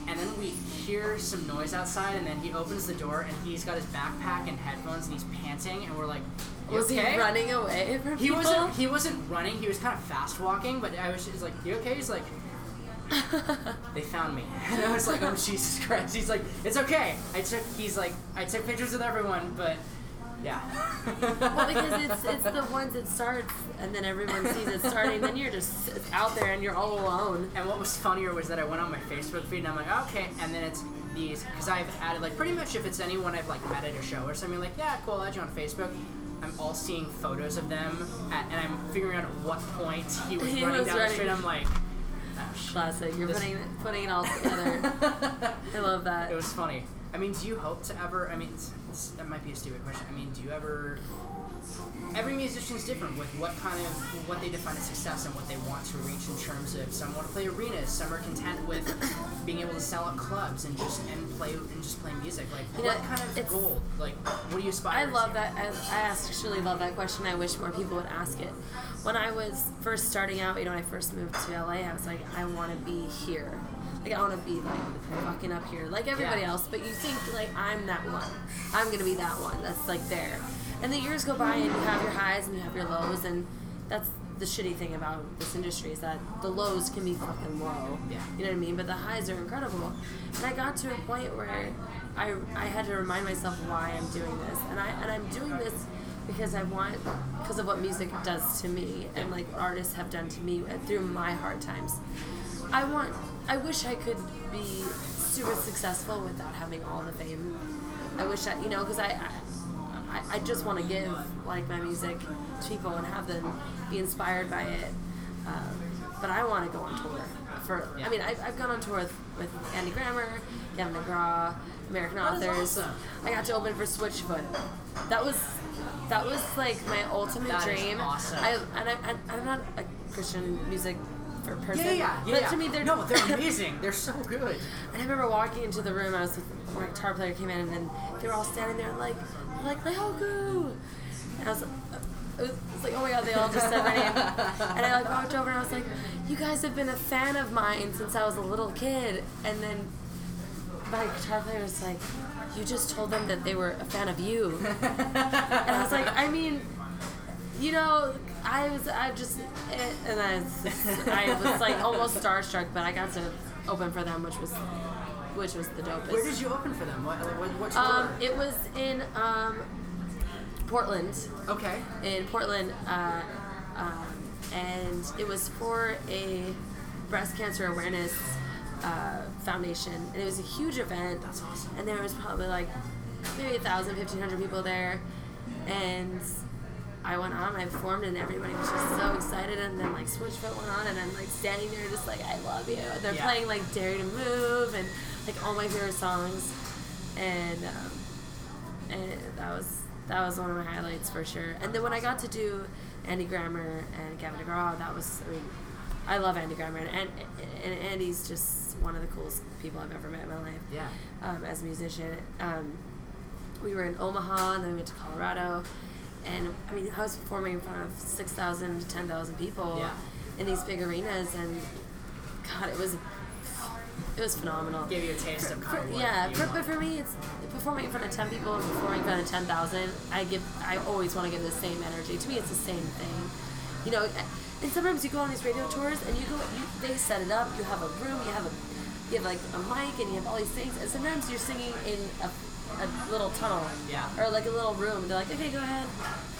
and then we hear some noise outside, and then he opens the door and he's got his backpack and headphones and he's panting, and we're like, "You Was okay?" he running away from He people? wasn't. He wasn't running. He was kind of fast walking, but I was just like, "You okay?" He's like, [laughs] "They found me." [laughs] And I was like, "Oh Jesus Christ!" He's like, "It's okay." I took. He's like, "I took pictures with everyone, but yeah." [laughs] well, because it's it's the ones that starts, and then everyone sees it starting. Then you're just out there and you're all alone. And what was funnier was that I went on my Facebook feed and I'm like, okay, and then it's these because I've added like pretty much if it's anyone I've like met at a show or something like, yeah, cool, I'll add you on Facebook. I'm all seeing photos of them, at, and I'm figuring out at what point he was [laughs] He running was down the street. I'm like, oh. Classic. You're This- putting it, putting it all [laughs] together. I love that. It was funny. I mean, do you hope to ever? I mean, that might be a stupid question. I mean, do you ever? Every musician's different with what kind of what they define as success and what they want to reach in terms of some want to play arenas, some are content with being able to sell out clubs and just and play and just play music. Like, You what know, kind of goal? Like, what do you aspire? To? I love to? that. I, I actually love that question. I wish more people would ask it. When I was first starting out, you know, when I first moved to LA, I was like, I want to be here. Like, I want to be like fucking up here, like everybody Yeah. else. But you think like I'm that one. I'm gonna be that one. That's like there. And the years go by, and you have your highs and you have your lows, and that's the shitty thing about this industry is that the lows can be fucking low. Yeah. You know what I mean? But the highs are incredible. And I got to a point where I, I had to remind myself why I'm doing this. And I and I'm doing this because I want because of what music does to me and like artists have done to me through my hard times. I want I wish I could be super successful without having all the fame. I wish I you know because I, I I, I just want to give like my music to people and have them be inspired by it. Um, but I want to go on tour. For I mean, I've, I've gone on tour with, with Andy Grammer, Gavin DeGraw, American That Authors. awesome. I got to open for Switchfoot. That was that was like my ultimate That dream. awesome. I and I, and I'm not a Christian music for person. Yeah, yeah, yeah. But yeah. to me, they're no, [laughs] they're amazing. They're so good. and I remember walking into the room. I was with my guitar player came in, and then they were all standing there like, like Leihoku. And I was, uh, it was, it was like, oh my god, they all just said my name. And I like walked over and I was like, you guys have been a fan of mine since I was a little kid. And then my guitar player was like, you just told them that they were a fan of you. and I was like, I mean, you know, I was, I just, eh, and I was, I was like [laughs] almost starstruck, but I got to open for them, which was, which was the dopest. Where did you open for them? What? What? what Um, it was in um, Portland. okay. In Portland, uh, um, and it was for a breast cancer awareness uh, foundation, and it was a huge event. That's awesome. And there was probably like maybe a thousand, fifteen hundred people there, and I went on, I performed, and everybody was just so excited. And then like Switchfoot went on, and I'm like standing there, just like I love you. They're Yeah. playing like Dare to Move and like all my favorite songs, and um, and that was that was one of my highlights for sure. And then when I got to do Andy Grammer and Gavin DeGraw, that was I mean, I love Andy Grammer, and, and and Andy's just one of the coolest people I've ever met in my life Yeah. um, as a musician. Um, we were in Omaha, and then we went to Colorado, and I mean, I was performing in front of six thousand to ten thousand people Yeah. in these big arenas, and God, it was it was phenomenal. Gave you a taste of kind of what yeah, for, but for me, it's performing in front of ten people and performing in front of ten thousand. I give, I always want to give the same energy. To me, it's the same thing. You know, and sometimes you go on these radio tours and you go, you, they set it up. You have a room, you have a you have like a mic and you have all these things, and sometimes you're singing in a, a little tunnel. Yeah. Or like a little room. They're like, okay, go ahead.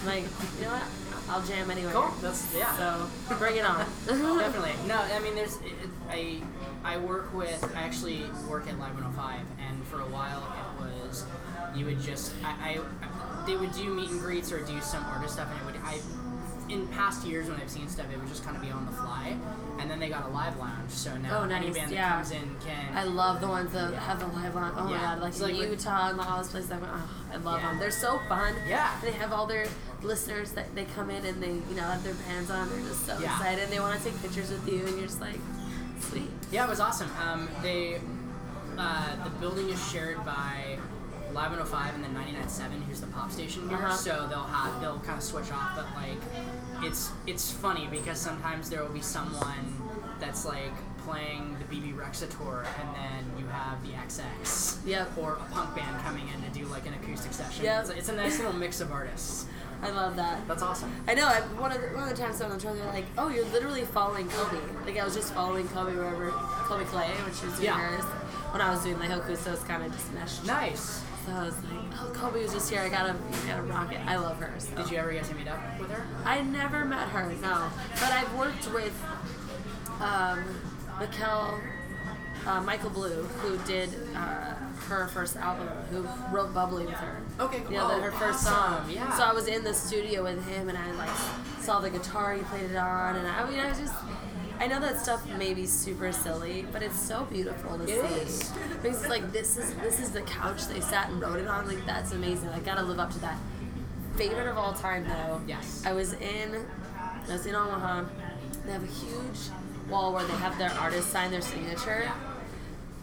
I'm like, you know what? I'll jam anyway. Cool. That's yeah. So bring it on. [laughs] Definitely. No, I mean, there's it, I I work with I actually work at Live 105, and for a while it was you would just I, I they would do meet and greets or do some artist stuff, and it would I in past years when I've seen stuff, it would just kind of be on the fly, and then they got a live lounge, so now Oh, any band that yeah. comes in can. I love the ones that have the live lounge. Oh my god, like in like Utah and all those places. I, went, oh, I love Yeah. them. They're so fun. Yeah. They have all their listeners that they come in and they you know have their bands on. They're just so Yeah. excited. They want to take pictures with you, and you're just like, sweet. Yeah, it was awesome. Um, they, uh, the building is shared by Live 105 and then 99.7, who's the pop station here. Uh-huh. So they'll have they'll kind of switch off, but like, it's it's funny because sometimes there will be someone that's like playing the Bebe Rexha tour, and then you have the XX. Yep. Or a punk band coming in to do like an acoustic session. Yep. It's, a- it's a nice little mix of artists. I love that. That's awesome. I know. I, one of the, one of the times on the tour, they're like, "Oh, you're literally following Colbie." Like I was just following Colbie wherever Colbie Caillat, she was doing Yeah. hers. When I was doing the Hoku, so it's kind of just meshed. Nice. So I was like, "Oh, Colbie was just here. I gotta, I gotta rock it." I love her. So. Did you ever get to meet up with her? I never met her, no. But I've worked with um, Mikal, uh, Michael Blue, who did uh, her first album, who wrote Bubbly with her. Okay, cool. You know, the, her first awesome, song. yeah. So I was in the studio with him, and I like saw the guitar he played it on, and I, I mean, I was just. I know that stuff may be super silly, but it's so beautiful to It see. is. Because it's like this is this is the couch they sat and wrote it on. Like that's amazing. I gotta live up to that. Favorite of all time though. Yes. I was in I was in Omaha. They have a huge wall where they have their artists sign their signature. Yeah.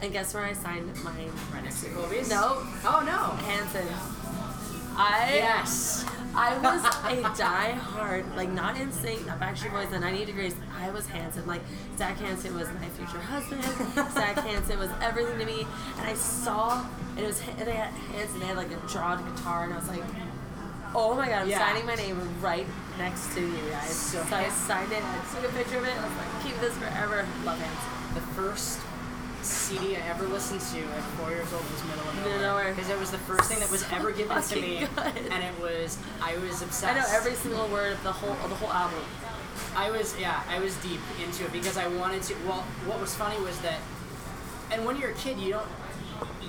And guess where I signed mine? Right next to Colbie's? No. Oh no. Hanson. I Yes. I was a die-hard, like not NSYNC, not Backstreet Boys, the 90 Degrees. I was Hanson. Like Zac Hanson was my future husband. Zac [laughs] Hanson was everything to me. And I saw, and it was and they had Hanson. They had like a drawed guitar, and I was like, oh my god, I'm Yeah. signing my name right next to you guys. So So, I signed it. I took a picture of it. I was like, keep this forever. Love Hanson. The first CD I ever listened to at four years old was Middle of Middle of Nowhere. Because it was the first thing that was ever given to me. good. And it was, I was obsessed. I know every single word of the whole of the whole album. I was, yeah, I was deep into it because I wanted to. Well, what was funny was that, and when you're a kid, you don't.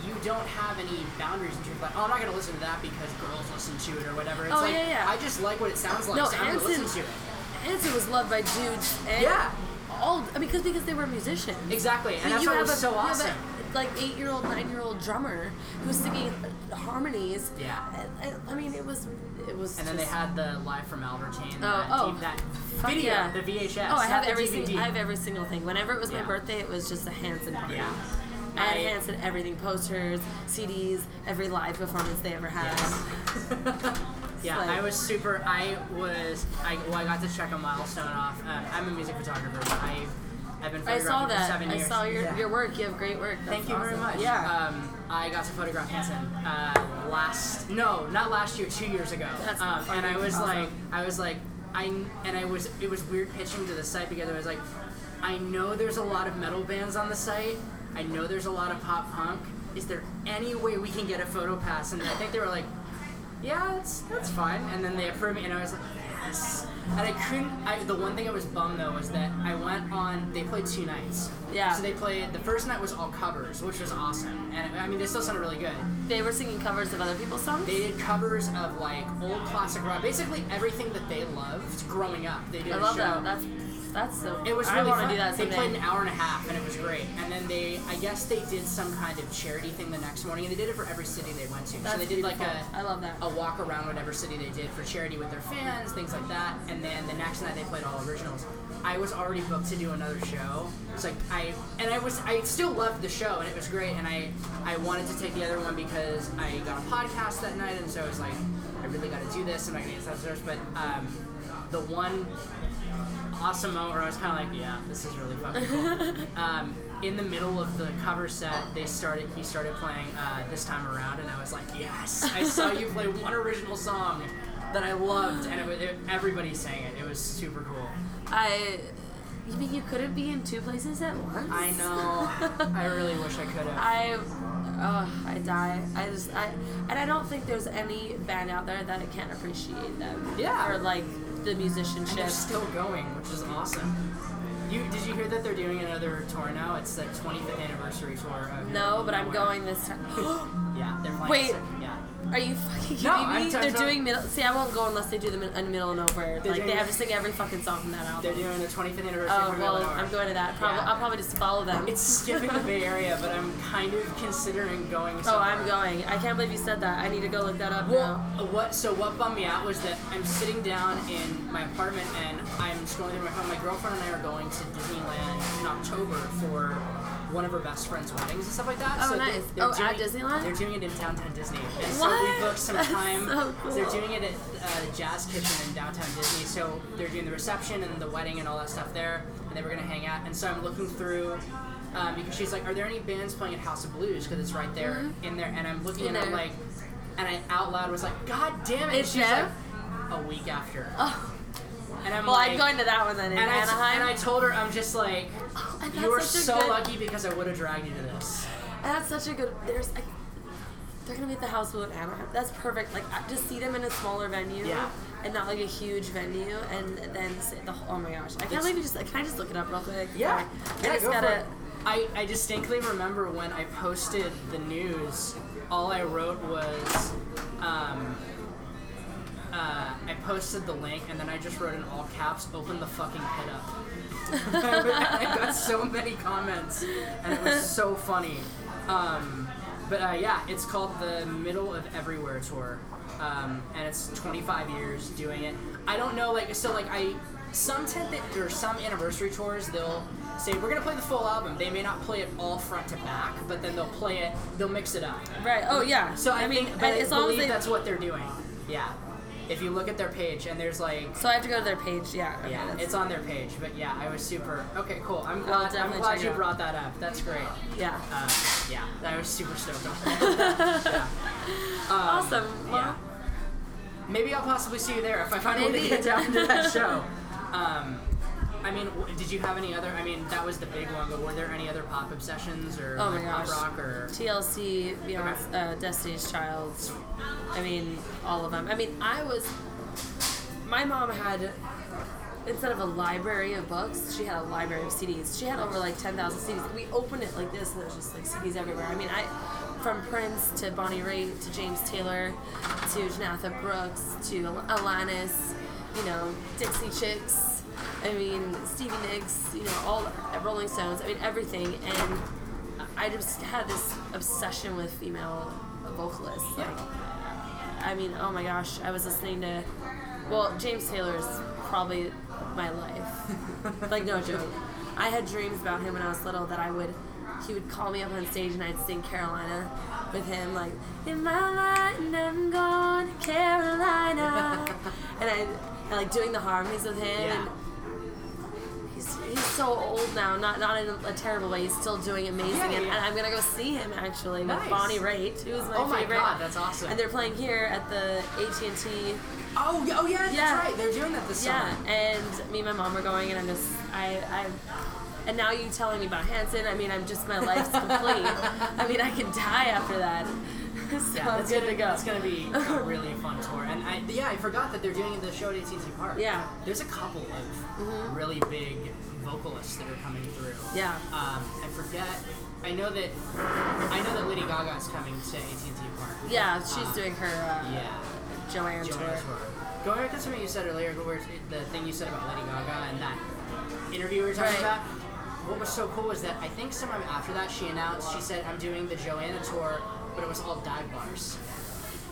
You don't have any boundaries in terms of like, oh, I'm not gonna listen to that because girls listen to it or whatever. It's Oh, like, yeah, yeah. I just like what it sounds like, No, so Hanson- listen to it. Hanson was loved by dudes and Yeah. All because because they were musicians. Exactly, and that's you what have was a- so you have a, awesome. like eight year old, nine year old drummer who's singing harmonies. Yeah. I, I- mean, it was it was. And then they had the live from Albertane. Oh, that, oh. that video, yeah. the VHS. Oh, I have every single. I have every single thing. Whenever it was my birthday, it was just a Hanson party. Yeah. I had Hanson everything: posters, CDs, every live performance they ever had. [laughs] Yeah, like- I was super. I was. I well, I got to check a milestone off. Um, I'm a music photographer, but I, I've been I photographing saw for that. seven I years. saw your, Yeah. your work. You have great work. That's Thank you very much. Yeah. Um, I got to photograph Hanson uh, last. No, not last year. Two years ago. That's um, and I was awesome. like, I was like, I and I was. It was weird pitching to the site because I was like, I know there's a lot of metal bands on the site. I know there's a lot of pop punk. Is there any way we can get a photo pass? And I think they were like, yeah, that's that's fine. And then they approved me, and I was like, yes. And I couldn't. I, the one thing I was bummed though was that I went on. They played two nights. Yeah. So they played. The first night was all covers, which was awesome. And I mean, they still sounded really good. They were singing covers of other people's songs. They did covers of like old classic rock, basically everything that they loved growing up. They did I love show. that. That's that's so. It was I really want to do that they someday. played an hour and a half, and it was great. And then they, I guess they did some kind of charity thing the next morning, and they did it for every city they went to. That's so they did like a, I love that. a walk around whatever city they did for charity with their fans, things like that. And then the next night they played all originals. I was already booked to do another show. It's like I and I was I still loved the show and it was great. And I I wanted to take the other one because I got a podcast that night, and so I was like, I really got to do this. I'm not gonna get this But um, the one awesome moment where I was kind of like, yeah, this is really fucking cool. [laughs] um, in the middle of the cover set, they started. He started playing uh, this time around, and I was like, yes, I saw you play [laughs] one original song that I loved, and it, was- it, everybody sang it. It was super cool. I You mean you couldn't be in two places at once? I know. I really wish I could have. [laughs] I, oh, I die. I just, I, and I don't think there's any band out there that I can't appreciate them. Yeah. Or like the And musicianship. they're still going, which is awesome. You did you hear that they're doing another tour now? It's the 25th anniversary tour. Of No, but I'm going this [gasps] time. [gasps] Yeah, they're playing. Wait. Yeah. Are you fucking kidding No, me? I'm They're talking doing middle. See, I won't go unless they do the in, in middle and over. They're Like they have to sing every fucking song from that album. They're doing the 25th anniversary. Oh for well, I'm going to that. Probably, Yeah. I'll probably just follow them. It's skipping the Bay Area, but I'm kind of considering going. oh, I'm going. I can't believe you said that. I need to go look that up Well, now. uh, what? So what bummed me out was that I'm sitting down in my apartment and I'm scrolling through my phone. My girlfriend and I are going to Disneyland in October for one of her best friend's weddings and stuff like that. Oh, so nice. They're, Oh, they're at doing, Disneyland? They're doing it in downtown Disney. And so What? we booked some [laughs] time. so They're doing it at uh, Jazz Kitchen in downtown Disney. So they're doing the reception and the wedding and all that stuff there, and they were gonna hang out. And so I'm looking through. Um, because she's like, are there any bands playing at House of Blues? Because it's right there in there, and I'm looking Mm-hmm. In and I'm like, and I out loud was like, God damn it! It's she's them? like, a week after. Oh, And I'm well, like, I'm going to that one then in and I, Anaheim. and I told her, I'm just like, Oh, you are that's such a so good- lucky because I would have dragged you to this. And that's such a good. There's like, they're gonna be at the house in Anaheim. That's perfect. Like I- just see them in a smaller venue. Yeah. And not like a huge venue, and then say the oh my gosh, I can't It's- believe you just. Can I just look it up real quick? Yeah, I yeah, just go gotta. I, I distinctly remember when I posted the news, all I wrote was, um, uh, I posted the link and then I just wrote in all caps, open the fucking pit up. [laughs] I got so many comments and it was so funny. Um, but uh, yeah, it's called the Middle of Everywhere Tour. Um, and it's 25 years doing it. I don't know, like, so like I, some tent that, or some anniversary tours, they'll say we're gonna play the full album. They may not play it all front to back, but then they'll play it, they'll mix it up. Right. Oh yeah. So I, mean, think, but and I as long as believe they. that's what they're doing. Yeah. If you look at their page and there's like so I have to go to their page. Yeah. okay, yeah, that's- it's on their page, but yeah, I was super okay, cool. I'm glad I'm definitely glad check you out. brought that up. That's great. Yeah. Uh, yeah, I was super stoked on [laughs] that. yeah. Um, awesome. Well, yeah. Maybe I'll possibly see you there if I find a way to Maybe. get down to that [laughs] show. Um, I mean, did you have any other? I mean, that was the big one, but were there any other pop obsessions or Oh my like pop gosh. rock or? TLC, Beyonce, uh, Destiny's Child. I mean, all of them. I mean, I was. My mom had, instead of a library of books, she had a library of CDs. She had over like 10,000 CDs. We opened it like this, and there's just like CDs everywhere. I mean, I. From Prince to Bonnie Raitt to James Taylor to Janatha Brooks to Alanis, you know, Dixie Chicks, I mean, Stevie Nicks, you know, all Rolling Stones, I mean, everything. And I just had this obsession with female vocalists. Like, I mean, oh my gosh, I was listening to, well, James Taylor's probably my life. [laughs] like, no joke. I had dreams about him when I was little that I would, he would call me up on stage and I'd sing Carolina with him, like, in my mind, I'm going to Carolina. [laughs] and I, and like doing the harmonies with him. Yeah. And He's, so old now, not not in a terrible way. He's still doing amazing, Yeah, and, yeah. and I'm gonna go see him actually Nice. with Bonnie Raitt, who is my Oh my favorite. God, that's awesome. And they're playing here at the AT and T. Oh, yeah, oh yeah, that's Yeah. right. They're doing that this Yeah, summer. and me and my mom are going, and I'm just I I. And now you telling me about Hanson, I mean, I'm just my life's complete. I mean, I can die after that. [laughs] so Yeah, that's good gonna, to go. It's gonna be [laughs] a really fun tour. And I, yeah, I forgot that they're doing the show at AT&T Park. Yeah. Mm-hmm. There's a couple of really big vocalists that are coming through. Yeah. Um, I forget. I know that. I know that Lady Gaga is coming to AT&T Park. Yeah, she's Uh, doing her uh, Yeah. Joanne, Joanna tour. tour. Going back to something you said earlier, the thing you said about Lady Gaga and that interview we were talking Right. about. What was so cool was that I think sometime after that she announced she said I'm doing the Joanna tour, but it was all dive bars.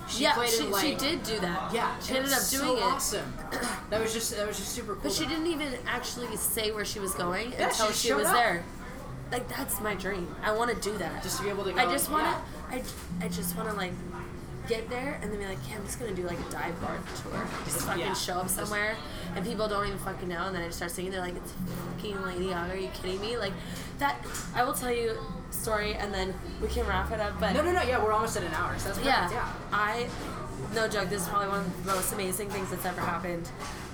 She yeah, played she, in like she did do that. yeah, she ended up doing so it. Awesome. [coughs] That was just that was just super cool. But she though. didn't even actually say where she was going Yeah, until she she, was up. there. Like that's my dream. I want to do that. Just to be able to go. I just want to. yeah. I, I just want to like get there and then be like, yeah, I'm just gonna do like a dive bar tour. Just fucking Yeah. show up somewhere and people don't even fucking know, and then I just start singing. They're like, it's fucking Lady Gaga. Are you kidding me? Like that. I will tell you story and then we can wrap it up. But No, no, no. Yeah, we're almost at an hour. So that's perfect. yeah, Yeah. I no joke, this is probably one of the most amazing things that's ever happened.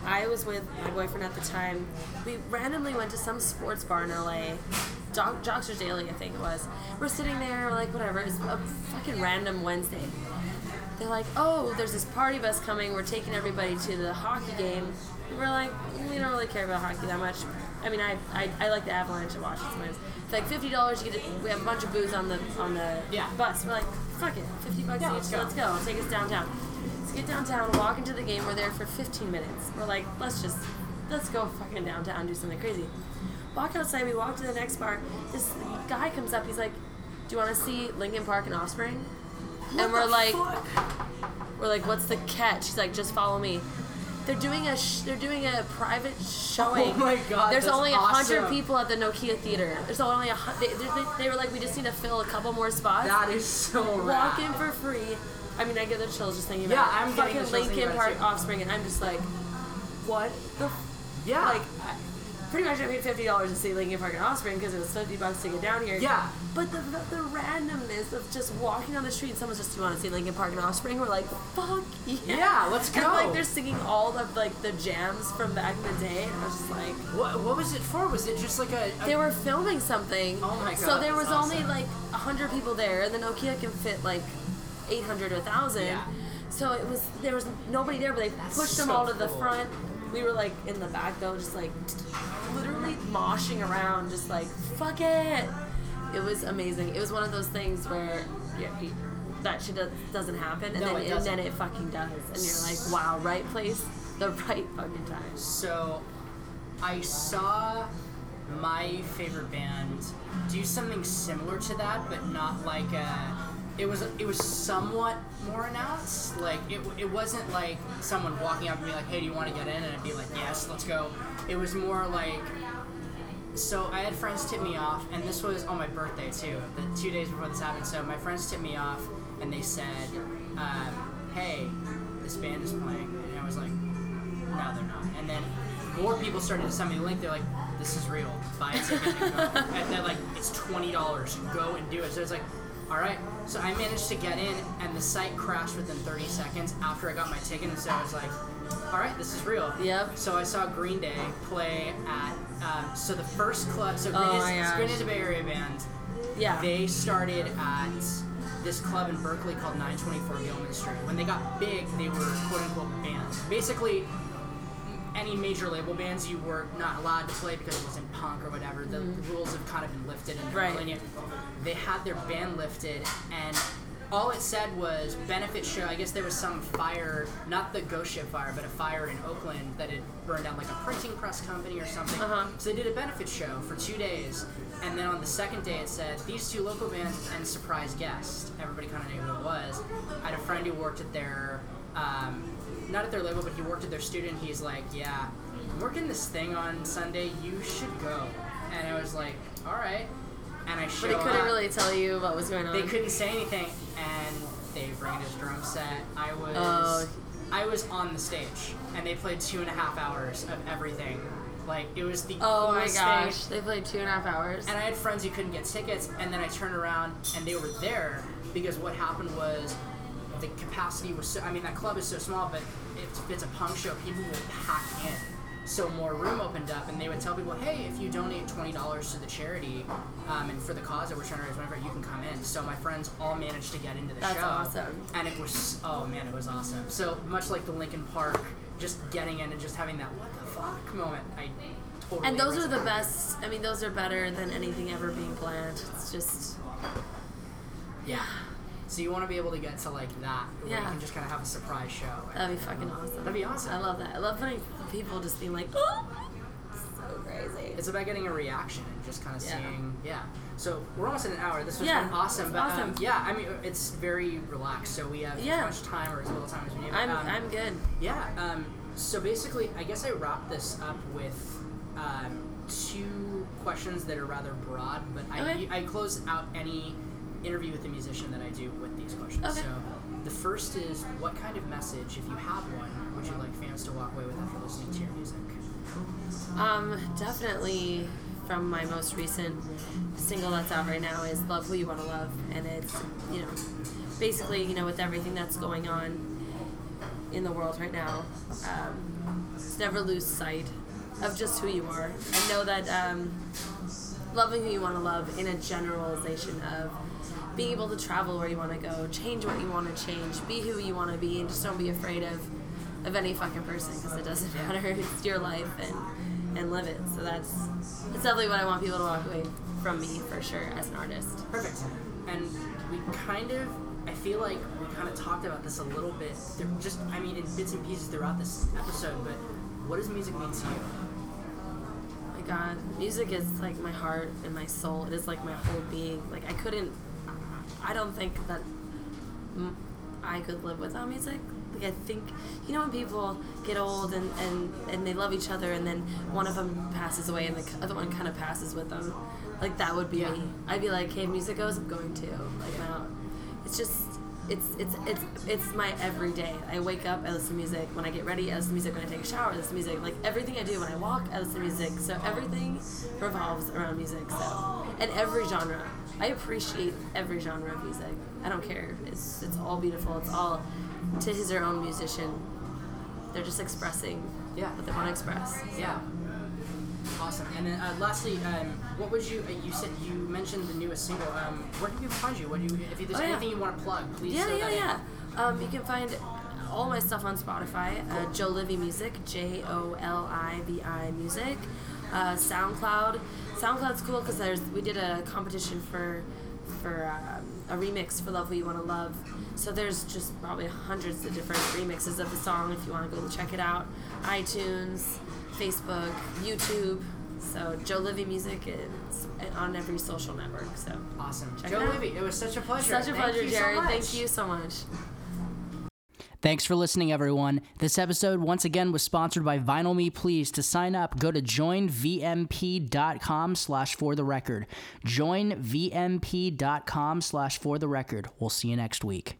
I was with my boyfriend at the time. We randomly went to some sports bar in LA. Jock, Jockster Daily, I think it was. We're sitting there, we're like, whatever. It's a fucking random Wednesday. They're like, oh, there's this party bus coming. We're taking everybody to the hockey game. And we're like, we don't really care about hockey that much. I mean, I, I, I like the Avalanche to watch it sometimes. It's like fifty dollars. You get it. We have a bunch of booze on the on the Yeah. bus. We're like, fuck it, fifty bucks Yeah, each. let's go. Let's go. Take us downtown. Let's get downtown. Walk into the game. We're there for fifteen minutes. We're like, let's just let's go fucking downtown and do something crazy. Walk outside. We walk to the next bar. This guy comes up. He's like, do you want to see Linkin Park and Offspring? and we're like, we're like, what's the catch? He's like, just follow me. They're doing a sh- they're doing a private showing. Oh my God, There's only a hundred awesome. people at the Nokia Theater. There's only a they, they, they were like, we just need to fill a couple more spots. That is so Walk rad. in for free. I mean, I get the chills just thinking Yeah, about it. Yeah, I'm fucking Linkin Park. Offspring, and I'm just like, what the f- Yeah. like. I, pretty much, I paid fifty dollars to see Linkin Park and Offspring because it was fifty bucks to get down here. Yeah. But the, the, the randomness of just walking down the street and someone's just, do you want to see Linkin Park and Offspring? We're like, fuck yeah. Yeah, let's And go. like they're singing all of like the jams from back in the day, and I was just like, What, what was it for? Was it just like a, a they were filming something. Oh my god! So there was that's only awesome. like hundred people there, and the Nokia can fit like eight hundred or thousand. Yeah. So it was there was nobody there, but they That's pushed them all to the front. We were like in the back though, just like literally moshing around, just like fuck it. It was amazing. It was one of those things where yeah, you- that shit does, doesn't happen, and, No, then, it and then it fucking does, and you're like, wow, right place, the right fucking time. So, I saw my favorite band do something similar to that, but not like a. It was it was somewhat more announced. Like it, it wasn't like someone walking up and be like, "Hey, do you want to get in?" And I'd be like, "Yes, let's go." It was more like. So I had friends tip me off, and this was on my birthday too. The two days before this happened. So my friends tipped me off, and they said, um, "Hey, this band is playing," and I was like, no, they're not. And then more people started to send me the link. They're like, this is real. Buy a ticket and go. [laughs] and then like, it's twenty dollars. Go and do it. So it's like, all right. So I managed to get in, and the site crashed within 30 seconds after I got my ticket. And so I was like, all right, this is real. Yep. So I saw Green Day play at. Um, so the first club. So Green, Oh gosh. Green Day's a Bay Area band. Yeah. They started at this club in Berkeley called 924 Gilman Street. When they got big, they were quote unquote bands. Basically, any major label bands you were not allowed to play because it wasn't punk or whatever. The rules have kind of been lifted in Mm-hmm. Right. They had their band lifted, and all it said was benefit show. I guess there was some fire, not the ghost ship fire, but a fire in Oakland that had burned down like a printing press company or something. Uh-huh. So they did a benefit show for two days, and then on the second day it said these two local bands and surprise guest. Everybody kind of knew who it was. I had a friend who worked at their, um, not at their label, but he worked at their student. He's like, yeah, I'm working this thing on Sunday. You should go. And I was like, all right. And I But show he couldn't up. really tell you what was going on. They couldn't say anything, and they bring his drum set. I was, Oh. I was on the stage, and they played two and a half hours of everything. Like it was the Oh my gosh, thing. they played two and a half hours. And I had friends who couldn't get tickets, and then I turned around and they were there because what happened was the capacity was so. I mean, that club is so small, but if it's a punk show, people will pack in. So more room opened up, and they would tell people, "Hey, if you donate twenty dollars to the charity um, and for the cause that we're trying to raise, whatever, you can come in." So my friends all managed to get into the That's show, awesome. and it was oh man, it was awesome. So much like the Linkin Park, just getting in and just having that what the fuck moment. I totally. And those are the best. I mean, those are better than anything ever being planned. It's just, yeah, So you want to be able to get to like that, where you can just kind of have a surprise show. that'd be fucking awesome. That'd be awesome. I love that. I love funny people just being like, oh, so crazy. It's about getting a reaction and just kind of Yeah. seeing, yeah. So we're almost at an hour. This was Yeah, awesome, but awesome. Um, yeah, I mean it's very relaxed, so we have Yeah. as much time or as little time as we need. I'm, um, I'm good. Yeah. Um, so basically, I guess I wrap this up with um, two questions that are rather broad, but I, I close out any interview with the musician that I do with these questions. Okay. So the first is, what kind of message, if you have one, would you like fans to walk away with after listening to your music? Um, definitely from my most recent single that's out right now is Love Who You Wanna Love. And it's, you know, basically, you know, with everything that's going on in the world right now. Um, never lose sight of just who you are, and know that um, loving who you want to love in a generalization of being able to travel where you want to go, change what you want to change, be who you want to be, and just don't be afraid of of any fucking person because it doesn't [laughs] matter. It's your life and and live it. So that's that's definitely what I want people to walk away from me for sure as an artist. Perfect. And we kind of, I feel like we kind of talked about this a little bit. Just, I mean, in bits and pieces throughout this episode. But what does music mean to you? Oh my god music is like my heart and my soul it is like my whole being like i couldn't i don't think that I could live without music. Like i think you know when people get old and, and, and they love each other and then one of them passes away and the other one kind of passes with them? Like that would be Yeah. me. I'd be like hey music goes i'm going to. Like my, it's just it's it's it's it's my everyday. I wake up, I listen to music. When I get ready, I listen to music. When I take a shower, I listen to music. Like everything I do when I walk, I listen to music. So everything revolves around music. So and every genre, I appreciate every genre of music. I don't care. It's it's all beautiful. It's all to his or her own musician. They're just expressing Yeah. what they want to express. Yeah. Awesome. And then uh, lastly, um, what would you? Uh, you said you mentioned the newest single. Um, where can people find you? What do you? If there's Oh, yeah. anything you want to plug, please. Yeah, yeah, yeah. Um, you can find all my stuff on Spotify. Uh, Joe Livy Music, J O L I V I Music. Uh, SoundCloud. SoundCloud's cool because there's we did a competition for for um, a remix for Love Who You Want to Love. So there's just probably hundreds of different remixes of the song if you want to go check it out. iTunes, Facebook, YouTube. So Joe Livy Music is on every social network. So Awesome. Check Joe it out. Livy, it was such a pleasure. such a Thank pleasure, you so Jared. much. Thank you so much. Thanks for listening, everyone. This episode, once again, was sponsored by Vinyl Me Please. To sign up, go to joinvmp.com slash for the record. Joinvmp.com slash for the record. We'll see you next week.